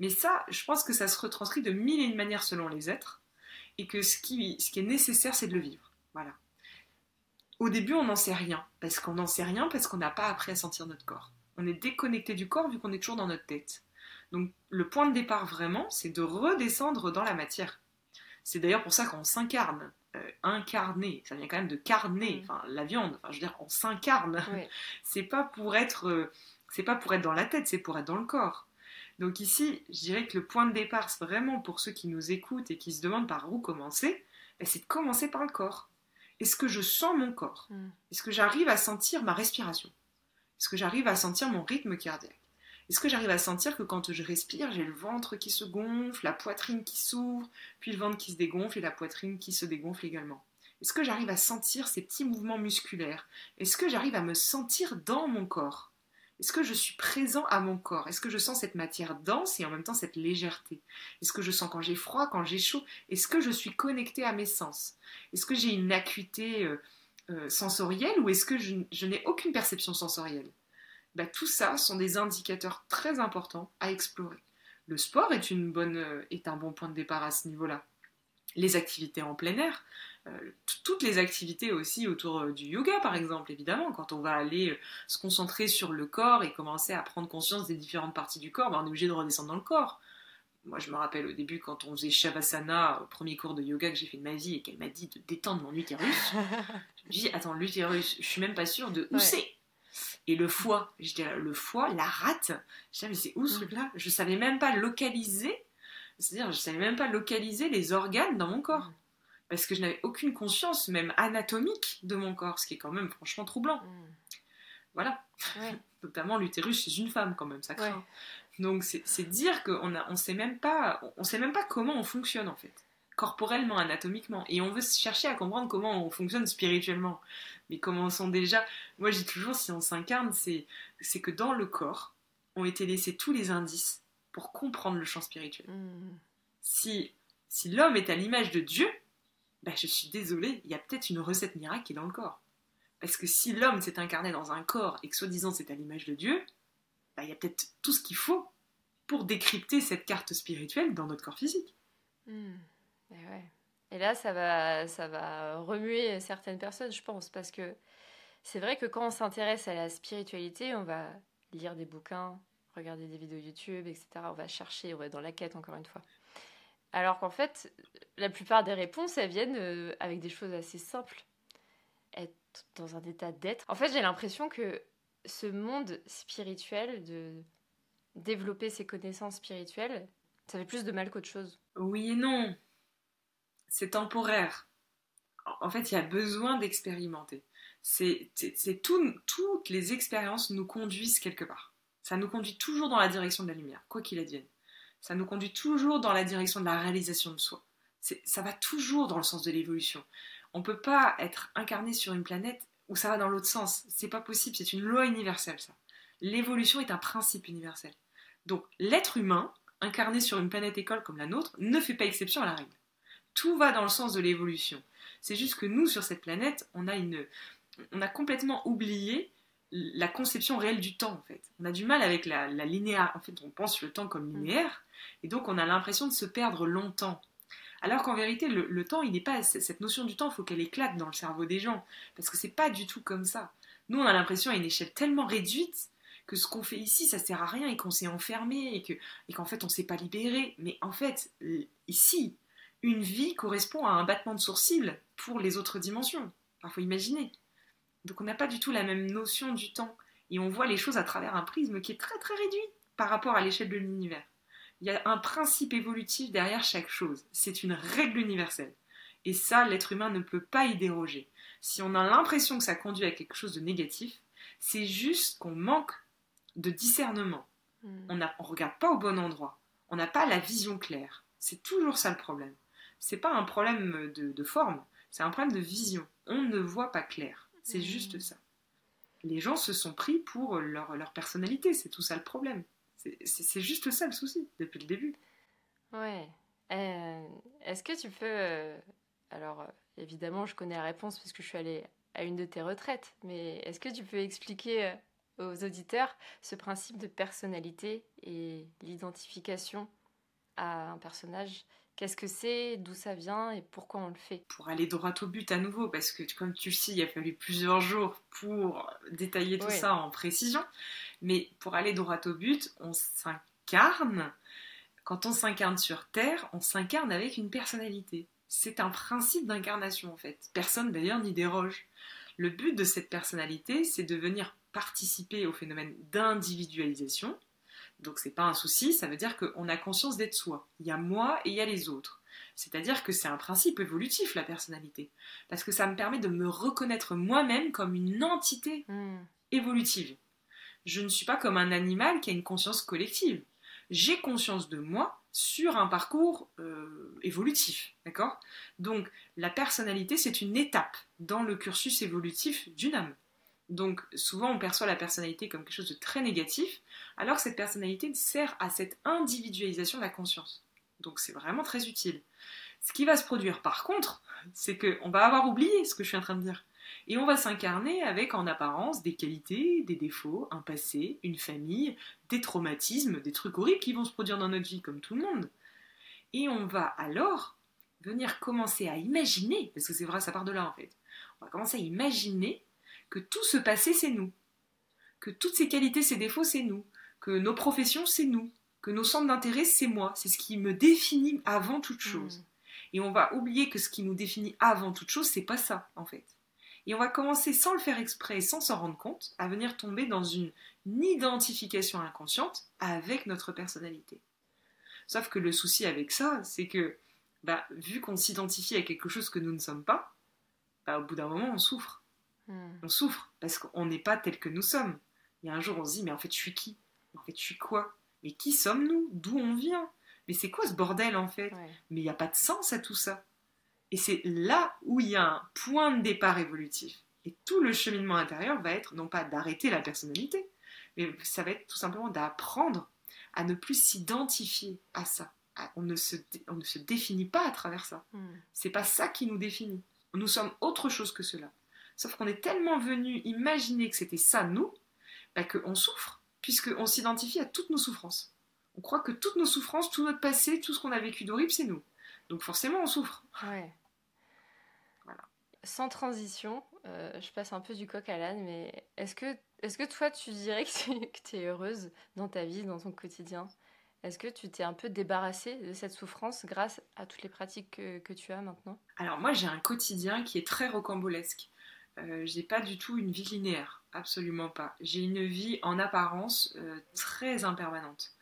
Mais ça, je pense que ça se retranscrit de mille et une manières selon les êtres, et que ce qui, ce qui est nécessaire, c'est de le vivre. Voilà. Au début, on n'en sait rien, parce qu'on n'en sait rien, parce qu'on n'a pas appris à sentir notre corps. On est déconnecté du corps vu qu'on est toujours dans notre tête. Donc, le point de départ vraiment, c'est de redescendre dans la matière. C'est d'ailleurs pour ça qu'on s'incarne. Euh, incarner, ça vient quand même de carner, enfin la viande, enfin je veux dire, on s'incarne Ouais. (laughs) c'est pas pour être euh, c'est pas pour être dans la tête c'est pour être dans le corps donc ici je dirais que le point de départ c'est vraiment pour ceux qui nous écoutent et qui se demandent par où commencer ben, c'est de commencer par le corps est-ce que je sens mon corps? Mm. est-ce que j'arrive à sentir ma respiration? Est-ce que j'arrive à sentir mon rythme cardiaque? Est-ce que j'arrive à sentir que quand je respire, j'ai le ventre qui se gonfle, la poitrine qui s'ouvre, puis le ventre qui se dégonfle et la poitrine qui se dégonfle également? Est-ce que j'arrive à sentir ces petits mouvements musculaires? Est-ce que j'arrive à me sentir dans mon corps? Est-ce que je suis présent à mon corps? Est-ce que je sens cette matière dense et en même temps cette légèreté? Est-ce que je sens quand j'ai froid, quand j'ai chaud? Est-ce que je suis connecté à mes sens? Est-ce que j'ai une acuité euh, euh, sensorielle ou est-ce que je, je n'ai aucune perception sensorielle? Bah, Tout ça sont des indicateurs très importants à explorer. Le sport est, une bonne, euh, est un bon point de départ à ce niveau-là. Les activités en plein air, euh, toutes les activités aussi autour euh, du yoga par exemple, évidemment, quand on va aller se concentrer sur le corps et commencer à prendre conscience des différentes parties du corps, bah, on est obligé de redescendre dans le corps. Moi je me rappelle au début quand on faisait Shavasana, au premier cours de yoga que j'ai fait de ma vie et qu'elle m'a dit de détendre mon utérus, (laughs) je me dis attends l'utérus, je suis même pas sûre de où Ouais. c'est. Et le foie, j'étais le foie, la rate, je disais mais c'est où ce Mm. truc-là? Je savais même pas localiser, c'est-à-dire je savais même pas localiser les organes dans mon corps Mm. parce que je n'avais aucune conscience, même anatomique, de mon corps, ce qui est quand même franchement troublant. Mm. Voilà. Ouais. (laughs) Notamment l'utérus chez une femme, quand même, ça craint. Ouais. Donc c'est dire qu'on on sait même pas, on sait même pas comment on fonctionne en fait, corporellement, anatomiquement, et on veut chercher à comprendre comment on fonctionne spirituellement. Mais commençons déjà. Moi, j'ai toujours, si on s'incarne, c'est c'est que dans le corps ont été laissés tous les indices pour comprendre le champ spirituel Mm. si, si l'homme est à l'image de Dieu, bah, je suis désolée, il y a peut-être une recette miracle qui est dans le corps. Parce que si l'homme s'est incarné dans un corps et que soi-disant c'est à l'image de Dieu, bah, il y a peut-être tout ce qu'il faut pour décrypter cette carte spirituelle dans notre corps physique. Mm. Et, ouais. Et là, ça va, ça va remuer certaines personnes, je pense, parce que c'est vrai que quand on s'intéresse à la spiritualité, on va lire des bouquins, regarder des vidéos YouTube, etc. On va chercher, on va être dans la quête, encore une fois. Alors qu'en fait, la plupart des réponses, elles viennent euh, avec des choses assez simples. Être dans un état d'être. En fait, j'ai l'impression que ce monde spirituel, de développer ses connaissances spirituelles, ça fait plus de mal qu'autre chose. Oui et non. C'est temporaire. En fait, il y a besoin d'expérimenter. C'est tout, toutes les expériences nous conduisent quelque part. Ça nous conduit toujours dans la direction de la lumière, quoi qu'il advienne. Ça nous conduit toujours dans la direction de la réalisation de soi. Ça va toujours dans le sens de l'évolution. On ne peut pas être incarné sur une planète où ça va dans l'autre sens. C'est pas possible, c'est une loi universelle, ça. L'évolution est un principe universel. Donc, l'être humain, incarné sur une planète école comme la nôtre, ne fait pas exception à la règle. Tout va dans le sens de l'évolution. C'est juste que nous, sur cette planète, on a, une, on a complètement oublié la conception réelle du temps, en fait. On a du mal avec la, la linéaire. En fait, on pense le temps comme linéaire, et donc on a l'impression de se perdre longtemps. Alors qu'en vérité, le, temps, il n'est pas. Cette notion du temps, il faut qu'elle éclate dans le cerveau des gens. Parce que c'est pas du tout comme ça. Nous, on a l'impression à une échelle tellement réduite que ce qu'on fait ici, ça sert à rien et qu'on s'est enfermé et, que, et qu'en fait, on s'est pas libéré. Mais en fait, ici, une vie correspond à un battement de sourcils pour les autres dimensions. Il faut imaginer. Donc on n'a pas du tout la même notion du temps. Et on voit les choses à travers un prisme qui est très très réduit par rapport à l'échelle de l'univers. Il y a un principe évolutif derrière chaque chose. C'est une règle universelle. Et ça, l'être humain ne peut pas y déroger. Si on a l'impression que ça conduit à quelque chose de négatif, c'est juste qu'on manque de discernement. Hmm. On ne regarde pas au bon endroit. On n'a pas la vision claire. C'est toujours ça le problème. C'est pas un problème de, forme, c'est un problème de vision. On ne voit pas clair. C'est hmm. juste ça. Les gens se sont pris pour leur, leur personnalité, c'est tout ça le problème. C'est juste ça le souci, depuis le début. Ouais. Euh, est-ce que tu peux. Euh, alors, euh, évidemment, je connais la réponse parce que je suis allée à une de tes retraites, mais est-ce que tu peux expliquer aux auditeurs ce principe de personnalité et l'identification à un personnage Qu'est-ce que c'est, d'où ça vient et pourquoi on le fait Pour aller droit au but à nouveau, parce que comme tu le sais, il a fallu plusieurs jours pour détailler tout ça en précision. Mais pour aller droit au but, on s'incarne. Quand on s'incarne sur Terre, on s'incarne avec une personnalité. C'est un principe d'incarnation en fait. Personne d'ailleurs n'y déroge. Le but de cette personnalité, c'est de venir participer au phénomène d'individualisation, donc c'est pas un souci, ça veut dire qu'on a conscience d'être soi. Il y a moi et il y a les autres. C'est-à-dire que c'est un principe évolutif, la personnalité. Parce que ça me permet de me reconnaître moi-même comme une entité hmm. évolutive. Je ne suis pas comme un animal qui a une conscience collective. J'ai conscience de moi sur un parcours euh, évolutif. D'accord? Donc la personnalité, c'est une étape dans le cursus évolutif d'une âme. Donc souvent on perçoit la personnalité comme quelque chose de très négatif, alors que cette personnalité sert à cette individualisation de la conscience. Donc c'est vraiment très utile. Ce qui va se produire par contre, c'est qu'on va avoir oublié ce que je suis en train de dire. Et on va s'incarner avec en apparence des qualités, des défauts, un passé, une famille, des traumatismes, des trucs horribles qui vont se produire dans notre vie comme tout le monde. Et on va alors venir commencer à imaginer, parce que c'est vrai, ça part de là en fait, on va commencer à imaginer que tout ce passé, c'est nous. Que toutes ces qualités, ces défauts, c'est nous. Que nos professions, c'est nous. Que nos centres d'intérêt, c'est moi. C'est ce qui me définit avant toute hmm. chose. Et on va oublier que ce qui nous définit avant toute chose, c'est pas ça, en fait. Et on va commencer, sans le faire exprès sans s'en rendre compte, à venir tomber dans une, identification inconsciente avec notre personnalité. Sauf que le souci avec ça, c'est que, bah, vu qu'on s'identifie à quelque chose que nous ne sommes pas, bah, au bout d'un moment, on souffre. Hmm. On souffre parce qu'on n'est pas tel que nous sommes. Il y a un jour, on se dit, mais en fait, je suis qui? En fait, je suis quoi? Mais qui sommes-nous? D'où on vient? Mais c'est quoi ce bordel, en fait? Mais il n'y a pas de sens à tout ça. Et c'est là où il y a un point de départ évolutif. Et tout le cheminement intérieur va être, non pas d'arrêter la personnalité, mais ça va être tout simplement d'apprendre à ne plus s'identifier à ça. On ne, se, on ne se définit pas à travers ça. Hmm. C'est pas ça qui nous définit. Nous sommes autre chose que cela. Sauf qu'on est tellement venu imaginer que c'était ça, nous, bah, qu'on souffre, puisqu'on s'identifie à toutes nos souffrances. On croit que toutes nos souffrances, tout notre passé, tout ce qu'on a vécu d'horrible, c'est nous. Donc forcément, on souffre. Ouais. Voilà. Sans transition, euh, je passe un peu du coq à l'âne, mais est-ce que, est que toi, tu dirais que tu es heureuse dans ta vie, dans ton quotidien? Est-ce que tu t'es un peu débarrassé de cette souffrance grâce à toutes les pratiques que, tu as maintenant? Alors moi j'ai un quotidien qui est très rocambolesque. Euh, j'ai pas du tout une vie linéaire, absolument pas. J'ai une vie en apparence euh, très impermanente.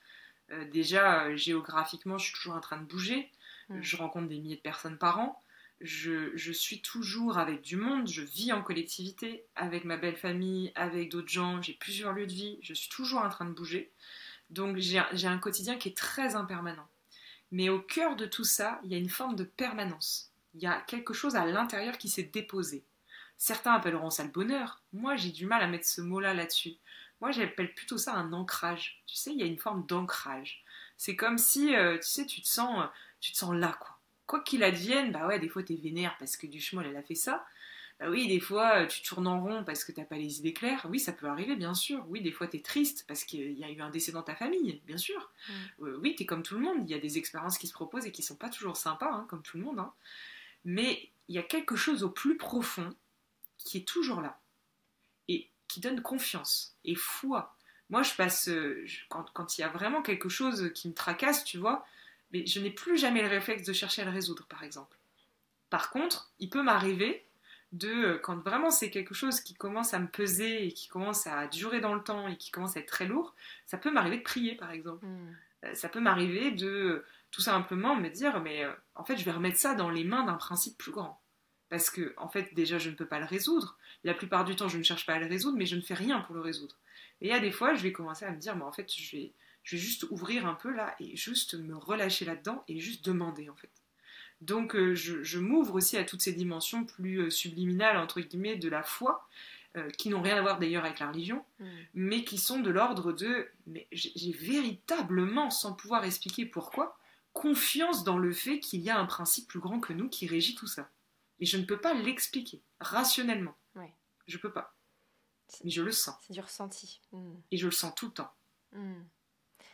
Euh, déjà géographiquement je suis toujours en train de bouger, mm. je rencontre des milliers de personnes par an, je, je, suis toujours avec du monde, je vis en collectivité, avec ma belle famille, avec d'autres gens, j'ai plusieurs lieux de vie, je suis toujours en train de bouger. Donc j'ai un quotidien qui est très impermanent. Mais au cœur de tout ça, il y a une forme de permanence. Il y a quelque chose à l'intérieur qui s'est déposé. Certains appelleront ça le bonheur. Moi, j'ai du mal à mettre ce mot-là là-dessus. Moi, j'appelle plutôt ça un ancrage. Tu sais, il y a une forme d'ancrage. C'est comme si, euh, tu sais, tu te sens, tu te sens là, quoi. Quoi qu'il advienne, bah ouais, des fois t'es vénère parce que du chemin elle a fait ça. Bah oui, des fois, euh, tu tournes en rond parce que t'as pas les idées claires. Oui, ça peut arriver, bien sûr. Oui, des fois, t'es triste parce qu'il y a eu un décès dans ta famille, bien sûr. Mm. Euh, oui, t'es comme tout le monde. Il y a des expériences qui se proposent et qui sont pas toujours sympas, hein, comme tout le monde. Hein. Mais il y a quelque chose au plus profond qui est toujours là et qui donne confiance et foi. Moi, je passe, euh, quand il y a vraiment quelque chose qui me tracasse, tu vois, mais je n'ai plus jamais le réflexe de chercher à le résoudre, par exemple. Par contre, il peut m'arriver de euh, quand vraiment c'est quelque chose qui commence à me peser et qui commence à durer dans le temps et qui commence à être très lourd, ça peut m'arriver de prier par exemple. Hmm. Euh, ça peut m'arriver de tout simplement me dire mais en fait je vais remettre ça dans les mains d'un principe plus grand. Parce que en fait déjà je ne peux pas le résoudre. La plupart du temps je ne cherche pas à le résoudre mais je ne fais rien pour le résoudre. Et il y a des fois je vais commencer à me dire mais en fait je vais, je vais juste ouvrir un peu là et juste me relâcher là-dedans et juste demander en fait. Donc euh, je, m'ouvre aussi à toutes ces dimensions plus euh, subliminales, entre guillemets, de la foi, euh, qui n'ont rien à voir d'ailleurs avec la religion, mm. mais qui sont de l'ordre de, mais j'ai véritablement, sans pouvoir expliquer pourquoi, confiance dans le fait qu'il y a un principe plus grand que nous qui régit tout ça. Et je ne peux pas l'expliquer rationnellement. Ouais. Je peux pas. Mais je le sens. C'est du ressenti. Mm. Et je le sens tout le temps. Mm.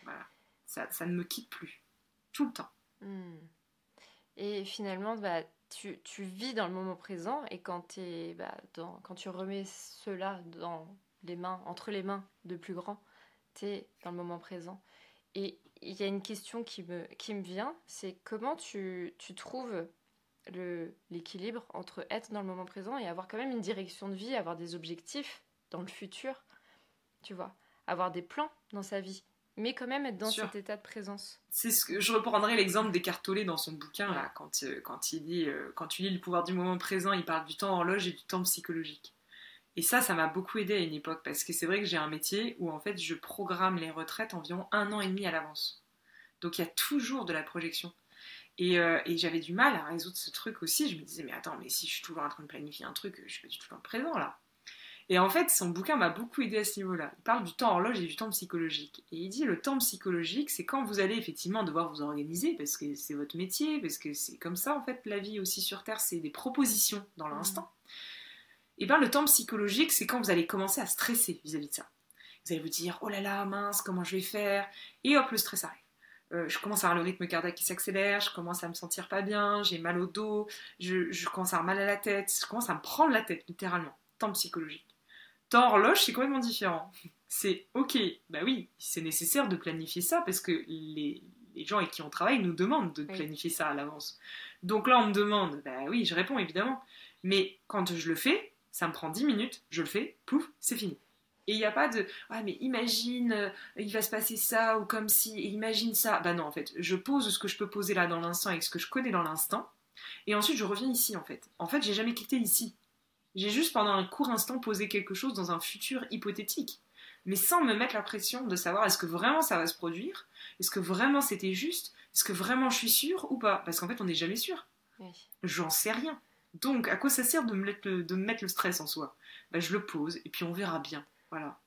Voilà. Ça, ça, ne me quitte plus. Tout le temps. Et finalement, bah, tu, tu, vis dans le moment présent et quand, es, bah, dans, quand tu remets cela dans les mains, entre les mains de plus grands, tu es dans le moment présent. Et il y a une question qui me, qui me vient, c'est comment tu, tu trouves l'équilibre entre être dans le moment présent et avoir quand même une direction de vie, avoir des objectifs dans le futur, tu vois, avoir des plans dans sa vie mais quand même être dans cet état de présence. C'est ce que je reprendrai l'exemple des dans son bouquin là, quand, euh, quand il dit euh, quand tu lis le pouvoir du moment présent, il parle du temps horloge et du temps psychologique. Et ça, ça m'a beaucoup aidé à une époque parce que c'est vrai que j'ai un métier où en fait je programme les retraites environ un an et demi à l'avance. Donc il y a toujours de la projection. Et, euh, et j'avais du mal à résoudre ce truc aussi. Je me disais mais attends, mais si je suis toujours en train de planifier un truc, je suis pas du tout dans le présent là. Et en fait, son bouquin m'a beaucoup aidé à ce niveau-là. Il parle du temps horloge et du temps psychologique. Et il dit le temps psychologique, c'est quand vous allez effectivement devoir vous organiser, parce que c'est votre métier, parce que c'est comme ça, en fait, la vie aussi sur Terre, c'est des propositions dans l'instant. Et bien le temps psychologique, c'est quand vous allez commencer à stresser vis-à-vis de ça. Vous allez vous dire, oh là là, mince, comment je vais faire? Et hop, le stress arrive. Euh, je commence à avoir le rythme cardiaque qui s'accélère, je commence à me sentir pas bien, j'ai mal au dos, je, je commence à avoir mal à la tête, je commence à me prendre la tête, littéralement. Temps psychologique. Temps horloge, c'est complètement différent. (laughs) C'est ok, bah oui, c'est nécessaire de planifier ça parce que les, gens avec qui on travaille nous demandent de planifier ça à l'avance. Donc là, on me demande, bah oui, je réponds évidemment. Mais quand je le fais, ça me prend 10 minutes, je le fais, pouf, c'est fini. Et il n'y a pas de Ah, mais imagine, euh, il va se passer ça, ou comme si, imagine ça. Bah non, en fait, je pose ce que je peux poser là dans l'instant avec ce que je connais dans l'instant. Et ensuite, je reviens ici, en fait. En fait, j'ai jamais quitté ici. J'ai juste pendant un court instant posé quelque chose dans un futur hypothétique, mais sans me mettre la pression de savoir est-ce que vraiment ça va se produire, est-ce que vraiment c'était juste, est-ce que vraiment je suis sûre ou pas, parce qu'en fait on n'est jamais sûr. J'en sais rien. Donc à quoi ça sert de me, mettre le, de me mettre le stress en soi? Ben, Je le pose et puis on verra bien. Voilà.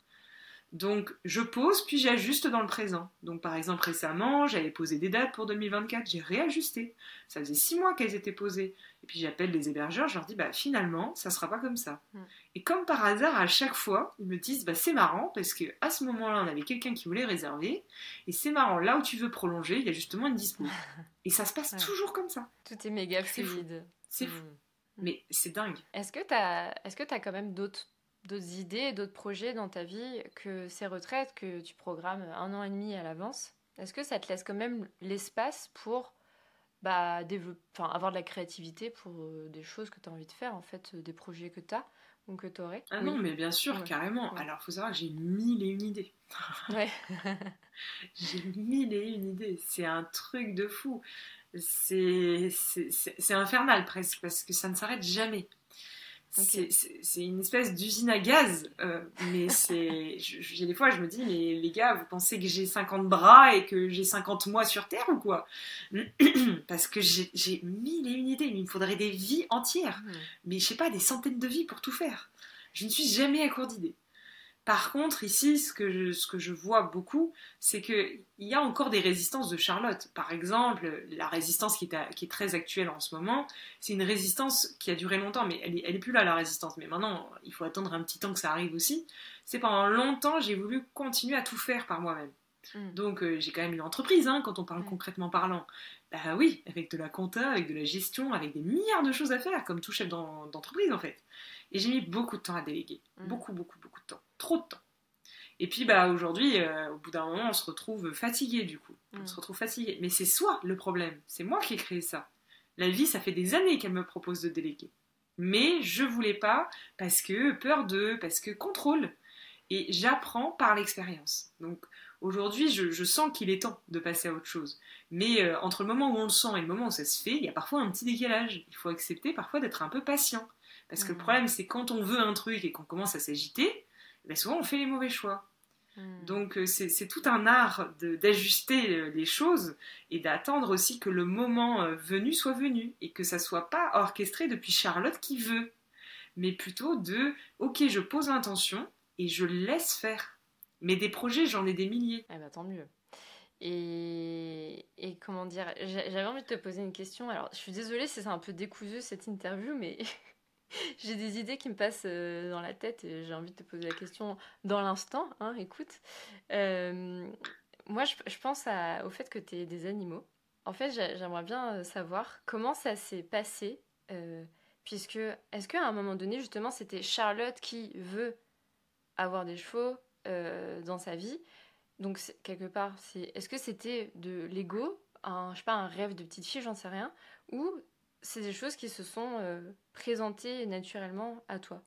Donc je pose puis j'ajuste dans le présent. Donc par exemple récemment j'avais posé des dates pour 2024, j'ai réajusté. Ça faisait six mois qu'elles étaient posées. Et puis j'appelle les hébergeurs, je leur dis bah finalement ça sera pas comme ça. Mm. Et comme par hasard à chaque fois ils me disent bah c'est marrant parce que à ce moment-là on avait quelqu'un qui voulait réserver et c'est marrant là où tu veux prolonger il y a justement une dispo. (laughs) et ça se passe toujours comme ça. Tout est méga fluide. C'est fou. Mm. Mais c'est dingue. Est-ce que tu as, est-ce que as quand même d'autres d'autres idées, d'autres projets dans ta vie que ces retraites que tu programmes un an et demi à l'avance? Est-ce que ça te laisse quand même l'espace pour bah, avoir de la créativité pour euh, des choses que tu as envie de faire, en fait, euh, des projets que tu as ou que tu aurais Ah non, mais bien sûr, carrément. Alors, il faut savoir que j'ai mille et une idées. Ouais. (laughs) j'ai mille et une idées. C'est un truc de fou. C'est infernal presque, parce que ça ne s'arrête jamais. C'est une espèce d'usine à gaz, euh, mais (laughs) c'est. J'ai des fois, je me dis, mais les gars, vous pensez que j'ai 50 bras et que j'ai 50 mois sur Terre ou quoi? (clears throat) Parce que j'ai mille et une idées, il me faudrait des vies entières, mais je sais pas, des centaines de vies pour tout faire. Je ne suis jamais à court d'idées. Par contre, ici, ce que je, ce que je vois beaucoup, c'est qu'il y a encore des résistances de Charlotte. Par exemple, la résistance qui est, qui est très actuelle en ce moment, c'est une résistance qui a duré longtemps, mais elle n'est est plus là, la résistance. Mais maintenant, il faut attendre un petit temps que ça arrive aussi. C'est pendant longtemps, j'ai voulu continuer à tout faire par moi-même. Hmm. Donc, euh, j'ai quand même une entreprise, hein, quand on parle concrètement parlant. Bah oui, avec de la compta, avec de la gestion, avec des milliards de choses à faire, comme tout chef d'entreprise en fait. Et j'ai mis beaucoup de temps à déléguer. Mm. Beaucoup, beaucoup, beaucoup de temps. Trop de temps. Et puis bah aujourd'hui, euh, au bout d'un moment, on se retrouve fatigué du coup. On mm. se retrouve fatigué. Mais c'est soi le problème. C'est moi qui ai créé ça. La vie, ça fait des années qu'elle me propose de déléguer. Mais je voulais pas parce que peur de, parce que contrôle. Et j'apprends par l'expérience. Donc aujourd'hui, je, sens qu'il est temps de passer à autre chose. Mais euh, entre le moment où on le sent et le moment où ça se fait, il y a parfois un petit décalage. Il faut accepter parfois d'être un peu patient. Parce que le mm. problème, c'est quand on veut un truc et qu'on commence à s'agiter, ben souvent on fait les mauvais choix. Mm. Donc euh, c'est tout un art d'ajuster euh, les choses et d'attendre aussi que le moment euh, venu soit venu et que ça soit pas orchestré depuis Charlotte qui veut, mais plutôt de ok je pose l'intention et je laisse faire. Mais des projets j'en ai des milliers. Eh ben tant mieux. Et, et, comment dire, j'avais envie de te poser une question. Alors, je suis désolée si c'est un peu décousu cette interview, mais (laughs) j'ai des idées qui me passent euh, dans la tête et j'ai envie de te poser la question dans l'instant. Hein, écoute, euh, moi je, pense au fait que tu es des animaux. En fait, j'aimerais bien euh, savoir comment ça s'est passé, puisque est-ce qu'à un moment donné, justement, c'était Charlotte qui veut avoir des chevaux dans sa vie? Donc, quelque part, est-ce que c'était de l'ego, un, je sais pas, un rêve de petite fille, j'en sais rien, ou c'est des choses qui se sont euh, présentées naturellement à toi,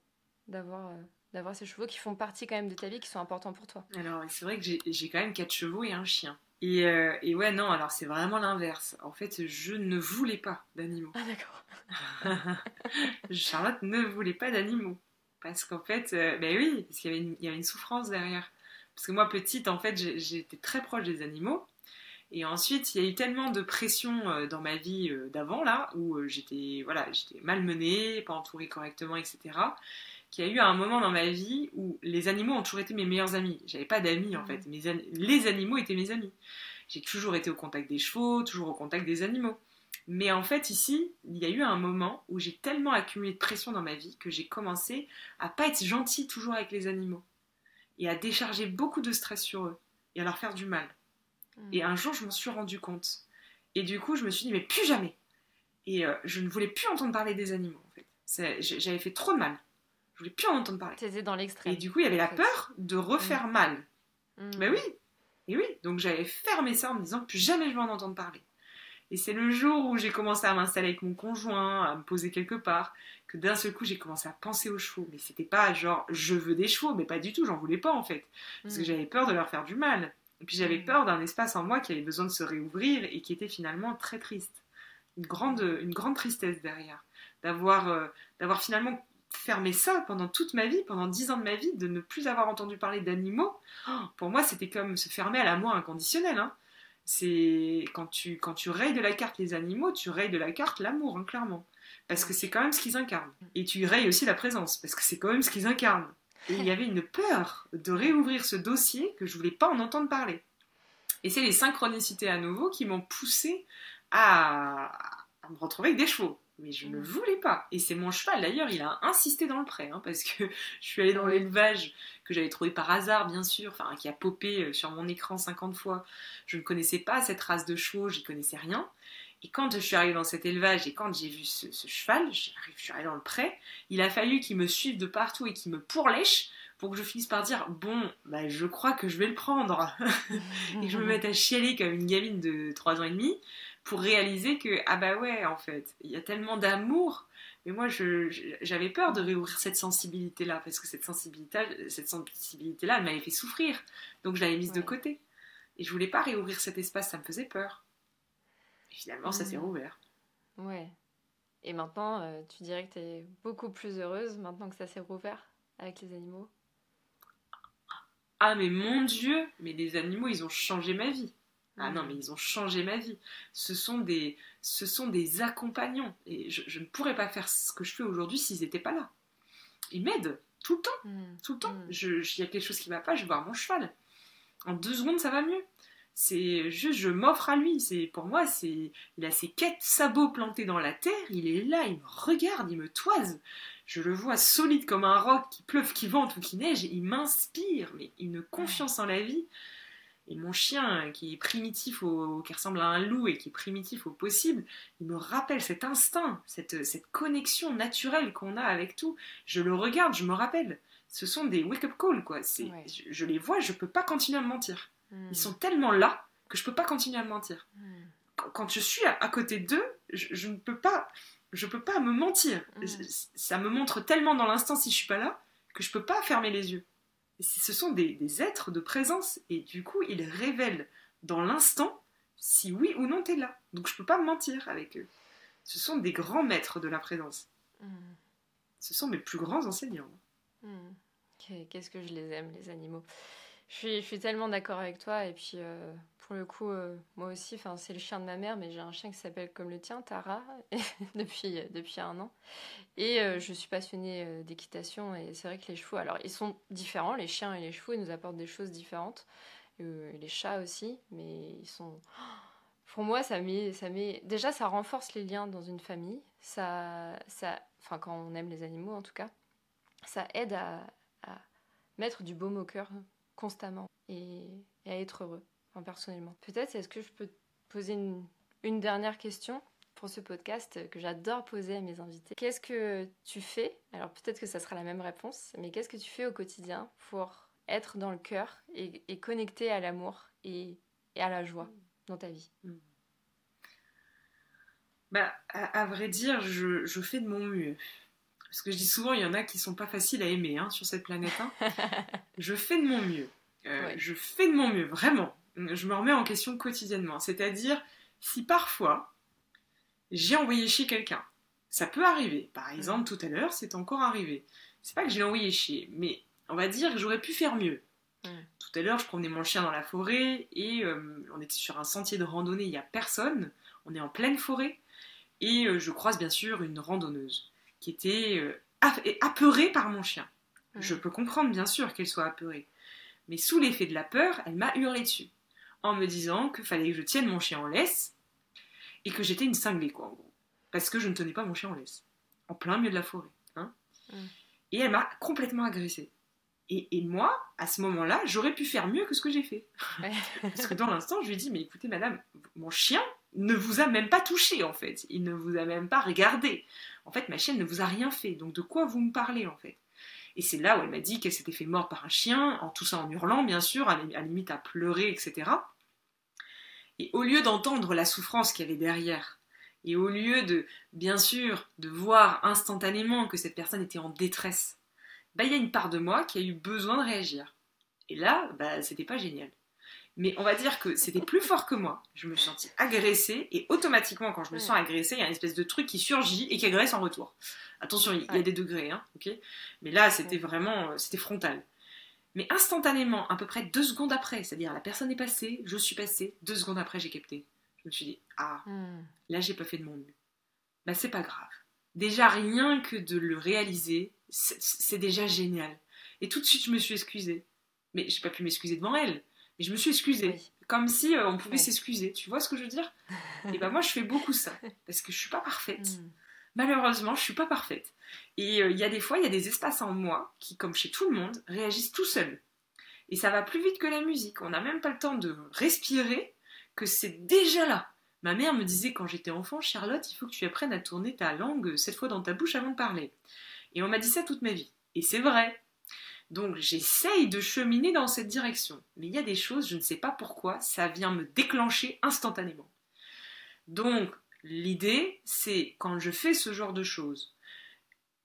d'avoir euh, d'avoir ces chevaux qui font partie quand même de ta vie, qui sont importants pour toi. Alors, c'est vrai que j'ai quand même quatre chevaux et un chien. Et, euh, et ouais, non, alors c'est vraiment l'inverse. En fait, je ne voulais pas d'animaux. Ah, d'accord. (laughs) Charlotte ne voulait pas d'animaux. Parce qu'en fait, ben oui, parce qu'il y, y, avait une souffrance derrière. Parce que moi, petite, en fait, j'étais très proche des animaux. Et ensuite, il y a eu tellement de pression euh, dans ma vie euh, d'avant, là, où euh, j'étais voilà, j'étais malmenée, pas entourée correctement, etc., qu'il y a eu un moment dans ma vie où les animaux ont toujours été mes meilleurs amis. J'avais pas d'amis, en fait. Mes les animaux étaient mes amis. J'ai toujours été au contact des chevaux, toujours au contact des animaux. Mais en fait, ici, il y a eu un moment où j'ai tellement accumulé de pression dans ma vie que j'ai commencé à pas être gentille toujours avec les animaux. Et à décharger beaucoup de stress sur eux. Et à leur faire du mal. Et un jour, je m'en suis rendu compte. Et du coup, je me suis dit, mais plus jamais. Et euh, je ne voulais plus entendre parler des animaux, en fait. J'avais fait trop de mal. Je voulais plus en entendre parler. T'étais dans l'extrême. Et du coup, il y avait la peur de refaire mm. mal. Mm. Mais oui, et oui. Donc j'avais fermé ça en me disant, plus jamais je vais en entendre parler. Et c'est le jour où j'ai commencé à m'installer avec mon conjoint, à me poser quelque part, que d'un seul coup j'ai commencé à penser aux chevaux. Mais c'était pas genre je veux des chevaux, mais pas du tout, j'en voulais pas en fait. Parce que mm. j'avais peur de leur faire du mal. Et puis j'avais peur d'un espace en moi qui avait besoin de se réouvrir et qui était finalement très triste. Une grande, une grande tristesse derrière. D'avoir euh, d'avoir finalement fermé ça pendant toute ma vie, pendant dix ans de ma vie, de ne plus avoir entendu parler d'animaux. Oh, pour moi, c'était comme se fermer à l'amour inconditionnel. Hein. C'est quand tu, quand tu rayes de la carte les animaux, tu rayes de la carte l'amour, hein, clairement. Parce que c'est quand même ce qu'ils incarnent. Et tu rayes aussi la présence, parce que c'est quand même ce qu'ils incarnent. Et il y avait une peur de réouvrir ce dossier que je voulais pas en entendre parler. Et c'est les synchronicités à nouveau qui m'ont poussé à, me retrouver avec des chevaux. Mais je ne mmh. voulais pas. Et c'est mon cheval, d'ailleurs, il a insisté dans le prêt, hein, parce que (laughs) je suis allée dans l'élevage que j'avais trouvé par hasard, bien sûr, enfin, qui a popé euh, sur mon écran 50 fois. Je ne connaissais pas cette race de chevaux, j'y connaissais rien. Et quand je suis arrivée dans cet élevage et quand j'ai vu ce, cheval, je suis arrivée dans le pré, il a fallu qu'il me suive de partout et qu'il me pourlèche pour que je finisse par dire bon, bah, je crois que je vais le prendre. (laughs) Et que je me mette à chialer comme une gamine de 3 ans et demi pour réaliser que ah bah ouais en fait il y a tellement d'amour. Mais moi j'avais peur de réouvrir cette sensibilité là parce que cette sensibilité cette sensibilité là elle m'avait fait souffrir. Donc je l'avais mise de côté. Et je voulais pas réouvrir cet espace ça me faisait peur finalement ça s'est mmh. rouvert ouais et maintenant euh, tu dirais que tu es beaucoup plus heureuse maintenant que ça s'est rouvert avec les animaux? Ah mais mon Dieu, mais les animaux, ils ont changé ma vie. Ah non, mais ils ont changé ma vie. Ce sont des, ce sont des accompagnants. Et je, ne pourrais pas faire ce que je fais aujourd'hui s'ils n'étaient pas là. Ils m'aident tout le temps. Mm. Tout le temps. Mm. Il y a quelque chose qui ne va pas, je vais voir mon cheval. En deux secondes, ça va mieux. C'est juste, je m'offre à lui. C'est Pour moi, c'est il a ses quêtes sabots plantés dans la terre. Il est là, il me regarde, il me toise je le vois solide comme un roc qui pleuve, qui vente ou qui neige, il m'inspire, mais une confiance en la vie. Et mon chien, qui est primitif, au, qui ressemble à un loup et qui est primitif au possible, il me rappelle cet instinct, cette, cette connexion naturelle qu'on a avec tout. Je le regarde, je me rappelle. Ce sont des wake-up calls, quoi. C'est, je, les vois, je peux pas continuer à me mentir. Hmm. Ils sont tellement là que je peux pas continuer à me mentir. Hmm. Quand, je suis à, côté d'eux, je ne peux pas je peux pas me mentir. Mm. Ça me montre tellement dans l'instant si je suis pas là que je peux pas fermer les yeux. ce sont des, êtres de présence et du coup ils révèlent dans l'instant si oui ou non tu es là. Donc je peux pas me mentir avec eux. Ce sont des grands maîtres de la présence. Ce sont mes plus grands enseignants. Qu'est-ce que je les aime les animaux. Je suis, tellement d'accord avec toi et puis euh, pour le coup, euh, moi aussi, c'est le chien de ma mère, mais j'ai un chien qui s'appelle comme le tien, Tara, (laughs) depuis, depuis un an. Et euh, je suis passionnée euh, d'équitation, et c'est vrai que les chevaux, alors ils sont différents, les chiens et les chevaux, ils nous apportent des choses différentes. les chats aussi, mais ils sont. Pour moi, ça met, ça met. Déjà, ça renforce les liens dans une famille. Ça, ça, enfin, quand on aime les animaux, en tout cas, ça aide à, mettre du baume au cœur constamment et à être heureux personnellement. Peut-être, est-ce que je peux poser une, dernière question pour ce podcast que j'adore poser à mes invités? Qu'est-ce que tu fais? Alors peut-être que ça sera la même réponse, mais qu'est-ce que tu fais au quotidien pour être dans le cœur et, connecté à l'amour et, à la joie dans ta vie? Hmm. Bah, à, vrai dire, je, fais de mon mieux. Parce que je dis souvent, il y en a qui sont pas faciles à aimer hein, sur cette planète. Hein. (laughs) je fais de mon mieux. Euh, je fais de mon mieux, vraiment je me remets en question quotidiennement. C'est-à-dire, si parfois j'ai envoyé chier quelqu'un, ça peut arriver. Par exemple, tout à l'heure, c'est encore arrivé. C'est pas que j'ai envoyé chier, mais on va dire que j'aurais pu faire mieux. Tout à l'heure, je promenais mon chien dans la forêt et euh, on était sur un sentier de randonnée, il n'y a personne. On est en pleine forêt et euh, je croise bien sûr une randonneuse qui était euh, apeurée par mon chien. Je peux comprendre bien sûr qu'elle soit apeurée, mais sous l'effet de la peur, elle m'a hurlé dessus en me disant qu'il fallait que je tienne mon chien en laisse et que j'étais une cinglée, quoi, en gros. Parce que je ne tenais pas mon chien en laisse, en plein milieu de la forêt. Hein. Et elle m'a complètement agressée. Et, moi, à ce moment-là, j'aurais pu faire mieux que ce que j'ai fait. (laughs) Parce que dans l'instant, je lui ai dit, mais écoutez, madame, mon chien ne vous a même pas touché, en fait. Il ne vous a même pas regardé. En fait, ma chienne ne vous a rien fait. Donc de quoi vous me parlez, en fait? Et c'est là où elle m'a dit qu'elle s'était fait mordre par un chien, en tout ça en hurlant, bien sûr, à la limite à pleurer, etc. Et au lieu d'entendre la souffrance qu'il y avait derrière, et au lieu de, bien sûr, de voir instantanément que cette personne était en détresse, bah, il y a une part de moi qui a eu besoin de réagir. Et là, bah, c'était pas génial. Mais on va dire que c'était plus fort que moi. Je me suis sentie agressée et automatiquement, quand je me sens agressée, il y a une espèce de truc qui surgit et qui agresse en retour. Attention, il y a des degrés, hein, ok? Mais là, c'était vraiment, euh, c'était frontal. Mais instantanément, à peu près deux secondes après, c'est-à-dire la personne est passée, je suis passée, deux secondes après, j'ai capté. Je me suis dit, ah, hmm. là, j'ai pas fait de mon mieux. Bah, c'est pas grave. Déjà, rien que de le réaliser, c'est déjà génial. Et tout de suite, je me suis excusée. Mais j'ai pas pu m'excuser devant elle. Mais je me suis excusée. Comme si euh, on pouvait s'excuser. Tu vois ce que je veux dire? (laughs) Et bah, moi, je fais beaucoup ça. Parce que je suis pas parfaite. Hmm malheureusement, je suis pas parfaite. Et euh, il y a des fois, il y a des espaces en moi qui, comme chez tout le monde, réagissent tout seuls. Et ça va plus vite que la musique. On n'a même pas le temps de respirer que c'est déjà là. Ma mère me disait quand j'étais enfant, Charlotte, il faut que tu apprennes à tourner ta langue cette fois dans ta bouche avant de parler. Et on m'a dit ça toute ma vie. Et c'est vrai. Donc j'essaye de cheminer dans cette direction. Mais il y a des choses, je ne sais pas pourquoi, ça vient me déclencher instantanément. Donc l'idée, c'est quand je fais ce genre de choses,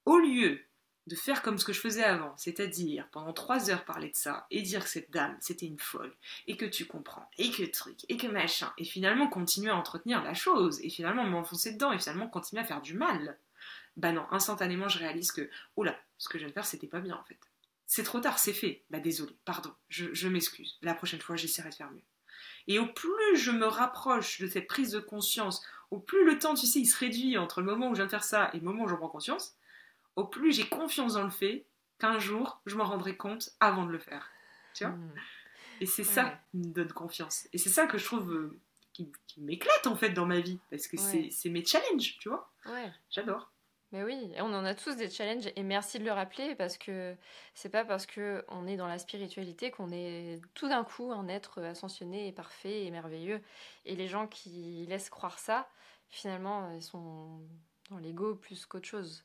au lieu de faire comme ce que je faisais avant, c'est-à-dire pendant trois heures parler de ça et dire que cette dame c'était une folle et que tu comprends et que truc et que machin et finalement continuer à entretenir la chose et finalement m'enfoncer dedans et finalement continuer à faire du mal. Bah non, instantanément je réalise que oh là, ce que je viens de faire c'était pas bien en fait. C'est trop tard, c'est fait. Bah désolé, pardon, je, je m'excuse. La prochaine fois j'essaierai de faire mieux. Et au plus je me rapproche de cette prise de conscience, au plus le temps, tu sais, il se réduit entre le moment où je viens de faire ça et le moment où j'en prends conscience, au plus j'ai confiance dans le fait qu'un jour, je m'en rendrai compte avant de le faire. Tu vois? Mm. Et c'est ça qui me donne confiance. Et c'est ça que je trouve euh, qui, qui m'éclate en fait dans ma vie. Parce que Ouais. c'est mes challenges, tu vois? Ouais. J'adore. Mais oui, on en a tous des challenges et merci de le rappeler parce que c'est pas parce que on est dans la spiritualité qu'on est tout d'un coup un être ascensionné et parfait et merveilleux. Et les gens qui laissent croire ça, finalement, ils sont dans l'ego plus qu'autre chose,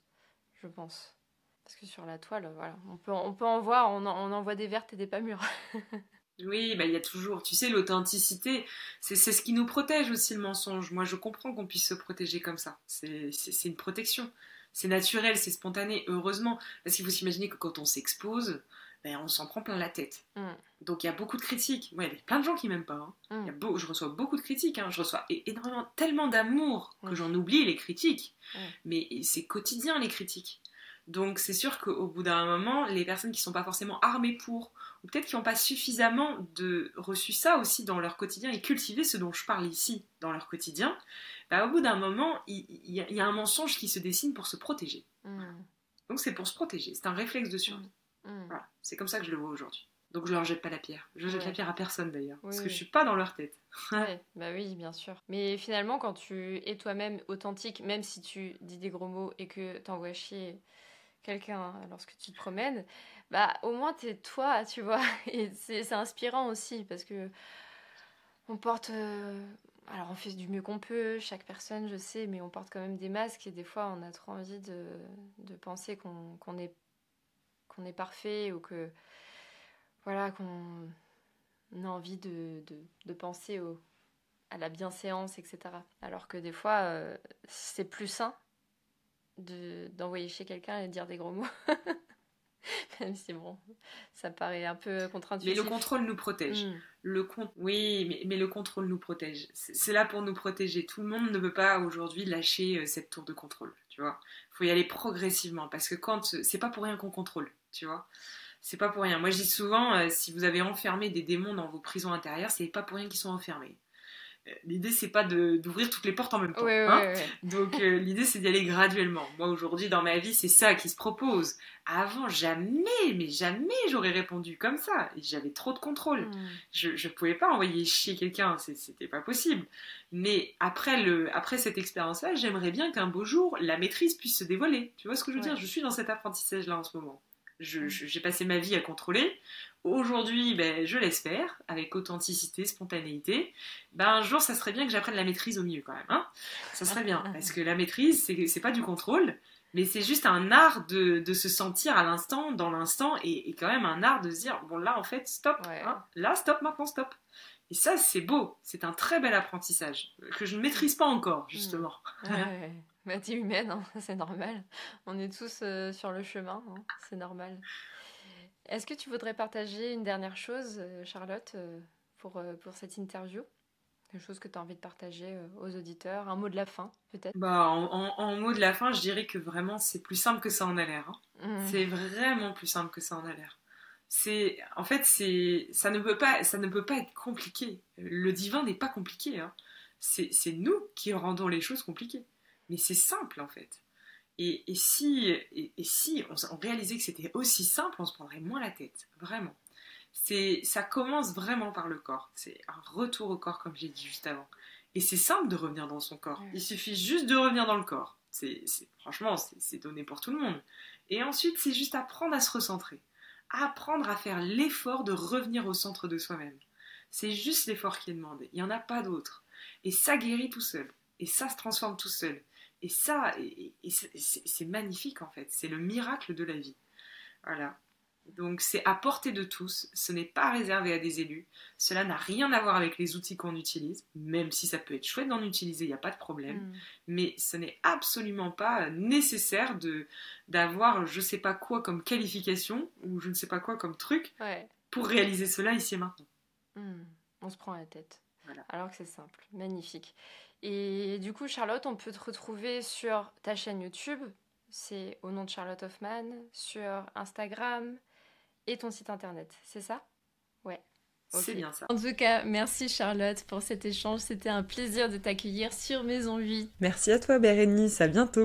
je pense. Parce que sur la toile, voilà, on peut, on peut en voir, on en, on en des vertes et des pas mûres. (laughs) Oui, bah, il y a toujours, tu sais, l'authenticité, c'est ce qui nous protège aussi le mensonge. Moi, je comprends qu'on puisse se protéger comme ça. C'est une protection. C'est naturel, c'est spontané, heureusement. Parce qu'il faut s'imaginer que quand on s'expose, ben, on s'en prend plein la tête. Mm. Donc il y a beaucoup de critiques. Moi, il y a plein de gens qui m'aiment pas. hein. Mm. Il y a beau- je reçois beaucoup de critiques. hein. Je reçois énormément, tellement d'amour que Mm. j'en oublie les critiques. Mais c'est quotidien les critiques. Donc c'est sûr qu'au bout d'un moment, les personnes qui sont pas forcément armées pour, ou peut-être qui n'ont pas suffisamment de reçu ça aussi dans leur quotidien et cultivé ce dont je parle ici dans leur quotidien, bah, au bout d'un moment, il, il y a- il y a un mensonge qui se dessine pour se protéger. Mm. Donc c'est pour se protéger, c'est un réflexe de survie. Mm. Voilà, c'est comme ça que je le vois aujourd'hui. Donc je leur jette pas la pierre. Je jette Ouais. la pierre à personne d'ailleurs, Oui, parce que oui. je suis pas dans leur tête. (laughs) Ouais, bah oui, bien sûr. Mais finalement, quand tu es toi-même authentique, même si tu dis des gros mots et que t'envoies chier quelqu'un lorsque tu te promènes, bah au moins t'es toi, tu vois. (laughs) Et c'est inspirant aussi parce que on porte. euh, Alors on fait du mieux qu'on peut, chaque personne, je sais, mais on porte quand même des masques et des fois on a trop envie de, penser qu'on est, qu'on est parfait ou que. Voilà, qu'on on a envie de, penser à la bienséance, etc. Alors que des fois, euh, c'est plus sain de- d'envoyer chez quelqu'un et dire des gros mots. (laughs) Même si bon, ça paraît un peu Mais contre-intuitif. le contrôle nous protège. Mm. Le con- Oui, mais, mais le contrôle nous protège. C'est c'est là pour nous protéger. Tout le monde ne peut pas aujourd'hui lâcher euh, cette tour de contrôle, tu vois. faut y aller progressivement parce que quand euh, c'est pas pour rien qu'on contrôle, tu vois. C'est pas pour rien. Moi, je dis souvent, euh, si vous avez enfermé des démons dans vos prisons intérieures, c'est pas pour rien qu'ils sont enfermés. L'idée, c'est pas de- d'ouvrir toutes les portes en même temps. Ouais, ouais, hein. ouais. Donc euh, (laughs) l'idée c'est d'y aller graduellement. Moi aujourd'hui dans ma vie c'est ça qui se propose. Avant jamais, mais jamais j'aurais répondu comme ça. J'avais trop de contrôle. Mm. Je, je pouvais pas envoyer chier quelqu'un, c'était pas possible. Mais après, le, après cette expérience-là, j'aimerais bien qu'un beau jour la maîtrise puisse se dévoiler. Tu vois ce que je veux dire? Je suis dans cet apprentissage-là en ce moment. J'ai passé ma vie à contrôler. Aujourd'hui, ben, je faire, avec authenticité, spontanéité. Ben, un jour, ça serait bien que j'apprenne la maîtrise au mieux quand même. Hein ça serait bien, parce que la maîtrise, c'est c'est pas du contrôle, mais c'est juste un art de, de se sentir à l'instant, dans l'instant, et, et quand même un art de se dire, bon là, en fait, stop, Ouais. hein, là, stop, maintenant, stop. Et ça, c'est beau, c'est un très bel apprentissage, que je ne maîtrise pas encore, justement. Ouais, ouais. (laughs) Bah, t'es humaine, hein, (laughs) c'est normal. On est tous euh, sur le chemin, hein, c'est normal. Est-ce que tu voudrais partager une dernière chose, euh, Charlotte, euh, pour, pour cette interview? Quelque chose que tu as envie de partager aux auditeurs? Un mot de la fin, peut-être? Bah, en, en- en mot de la fin, je dirais que vraiment, c'est plus simple que ça en a l'air. hein. Mm. C'est vraiment plus simple que ça en a l'air. C'est, en fait, c'est, ça ne peut pas, ça ne peut pas être compliqué. Le divin n'est pas compliqué. hein. C'est, c'est nous qui rendons les choses compliquées. Mais c'est simple en fait. Et, et si, et, et si on, réalisait que c'était aussi simple, on se prendrait moins la tête. Vraiment. C'est, ça commence vraiment par le corps. C'est un retour au corps, comme j'ai dit juste avant. Et c'est simple de revenir dans son corps. Il suffit juste de revenir dans le corps. C'est, c'est- franchement, c'est, c'est donné pour tout le monde. Et ensuite, c'est juste apprendre à se recentrer. Apprendre à faire l'effort de revenir au centre de soi-même. C'est juste l'effort qui est demandé. Il n'y en a pas d'autre. Et ça guérit tout seul. Et ça se transforme tout seul. Et ça, et, et c'est- magnifique en fait. C'est le miracle de la vie. Voilà. Donc c'est à portée de tous, ce n'est pas réservé à des élus, cela n'a rien à voir avec les outils qu'on utilise, même si ça peut être chouette d'en utiliser, il n'y a pas de problème, Mm. mais ce n'est absolument pas nécessaire de d'avoir je sais pas quoi comme qualification ou je ne sais pas quoi comme truc Ouais. pour réaliser cela ici et maintenant. Hmm, On se prend la tête. Voilà. Alors que c'est simple. Magnifique. Et du coup, Charlotte, on peut te retrouver sur ta chaîne YouTube. C'est au nom de Charlotte Hoffman, sur Instagram et ton site internet. C'est ça? Ouais. C'est bien ça. En tout cas, merci Charlotte pour cet échange. C'était un plaisir de t'accueillir sur Maison Vie. Merci à toi Bérénice, à bientôt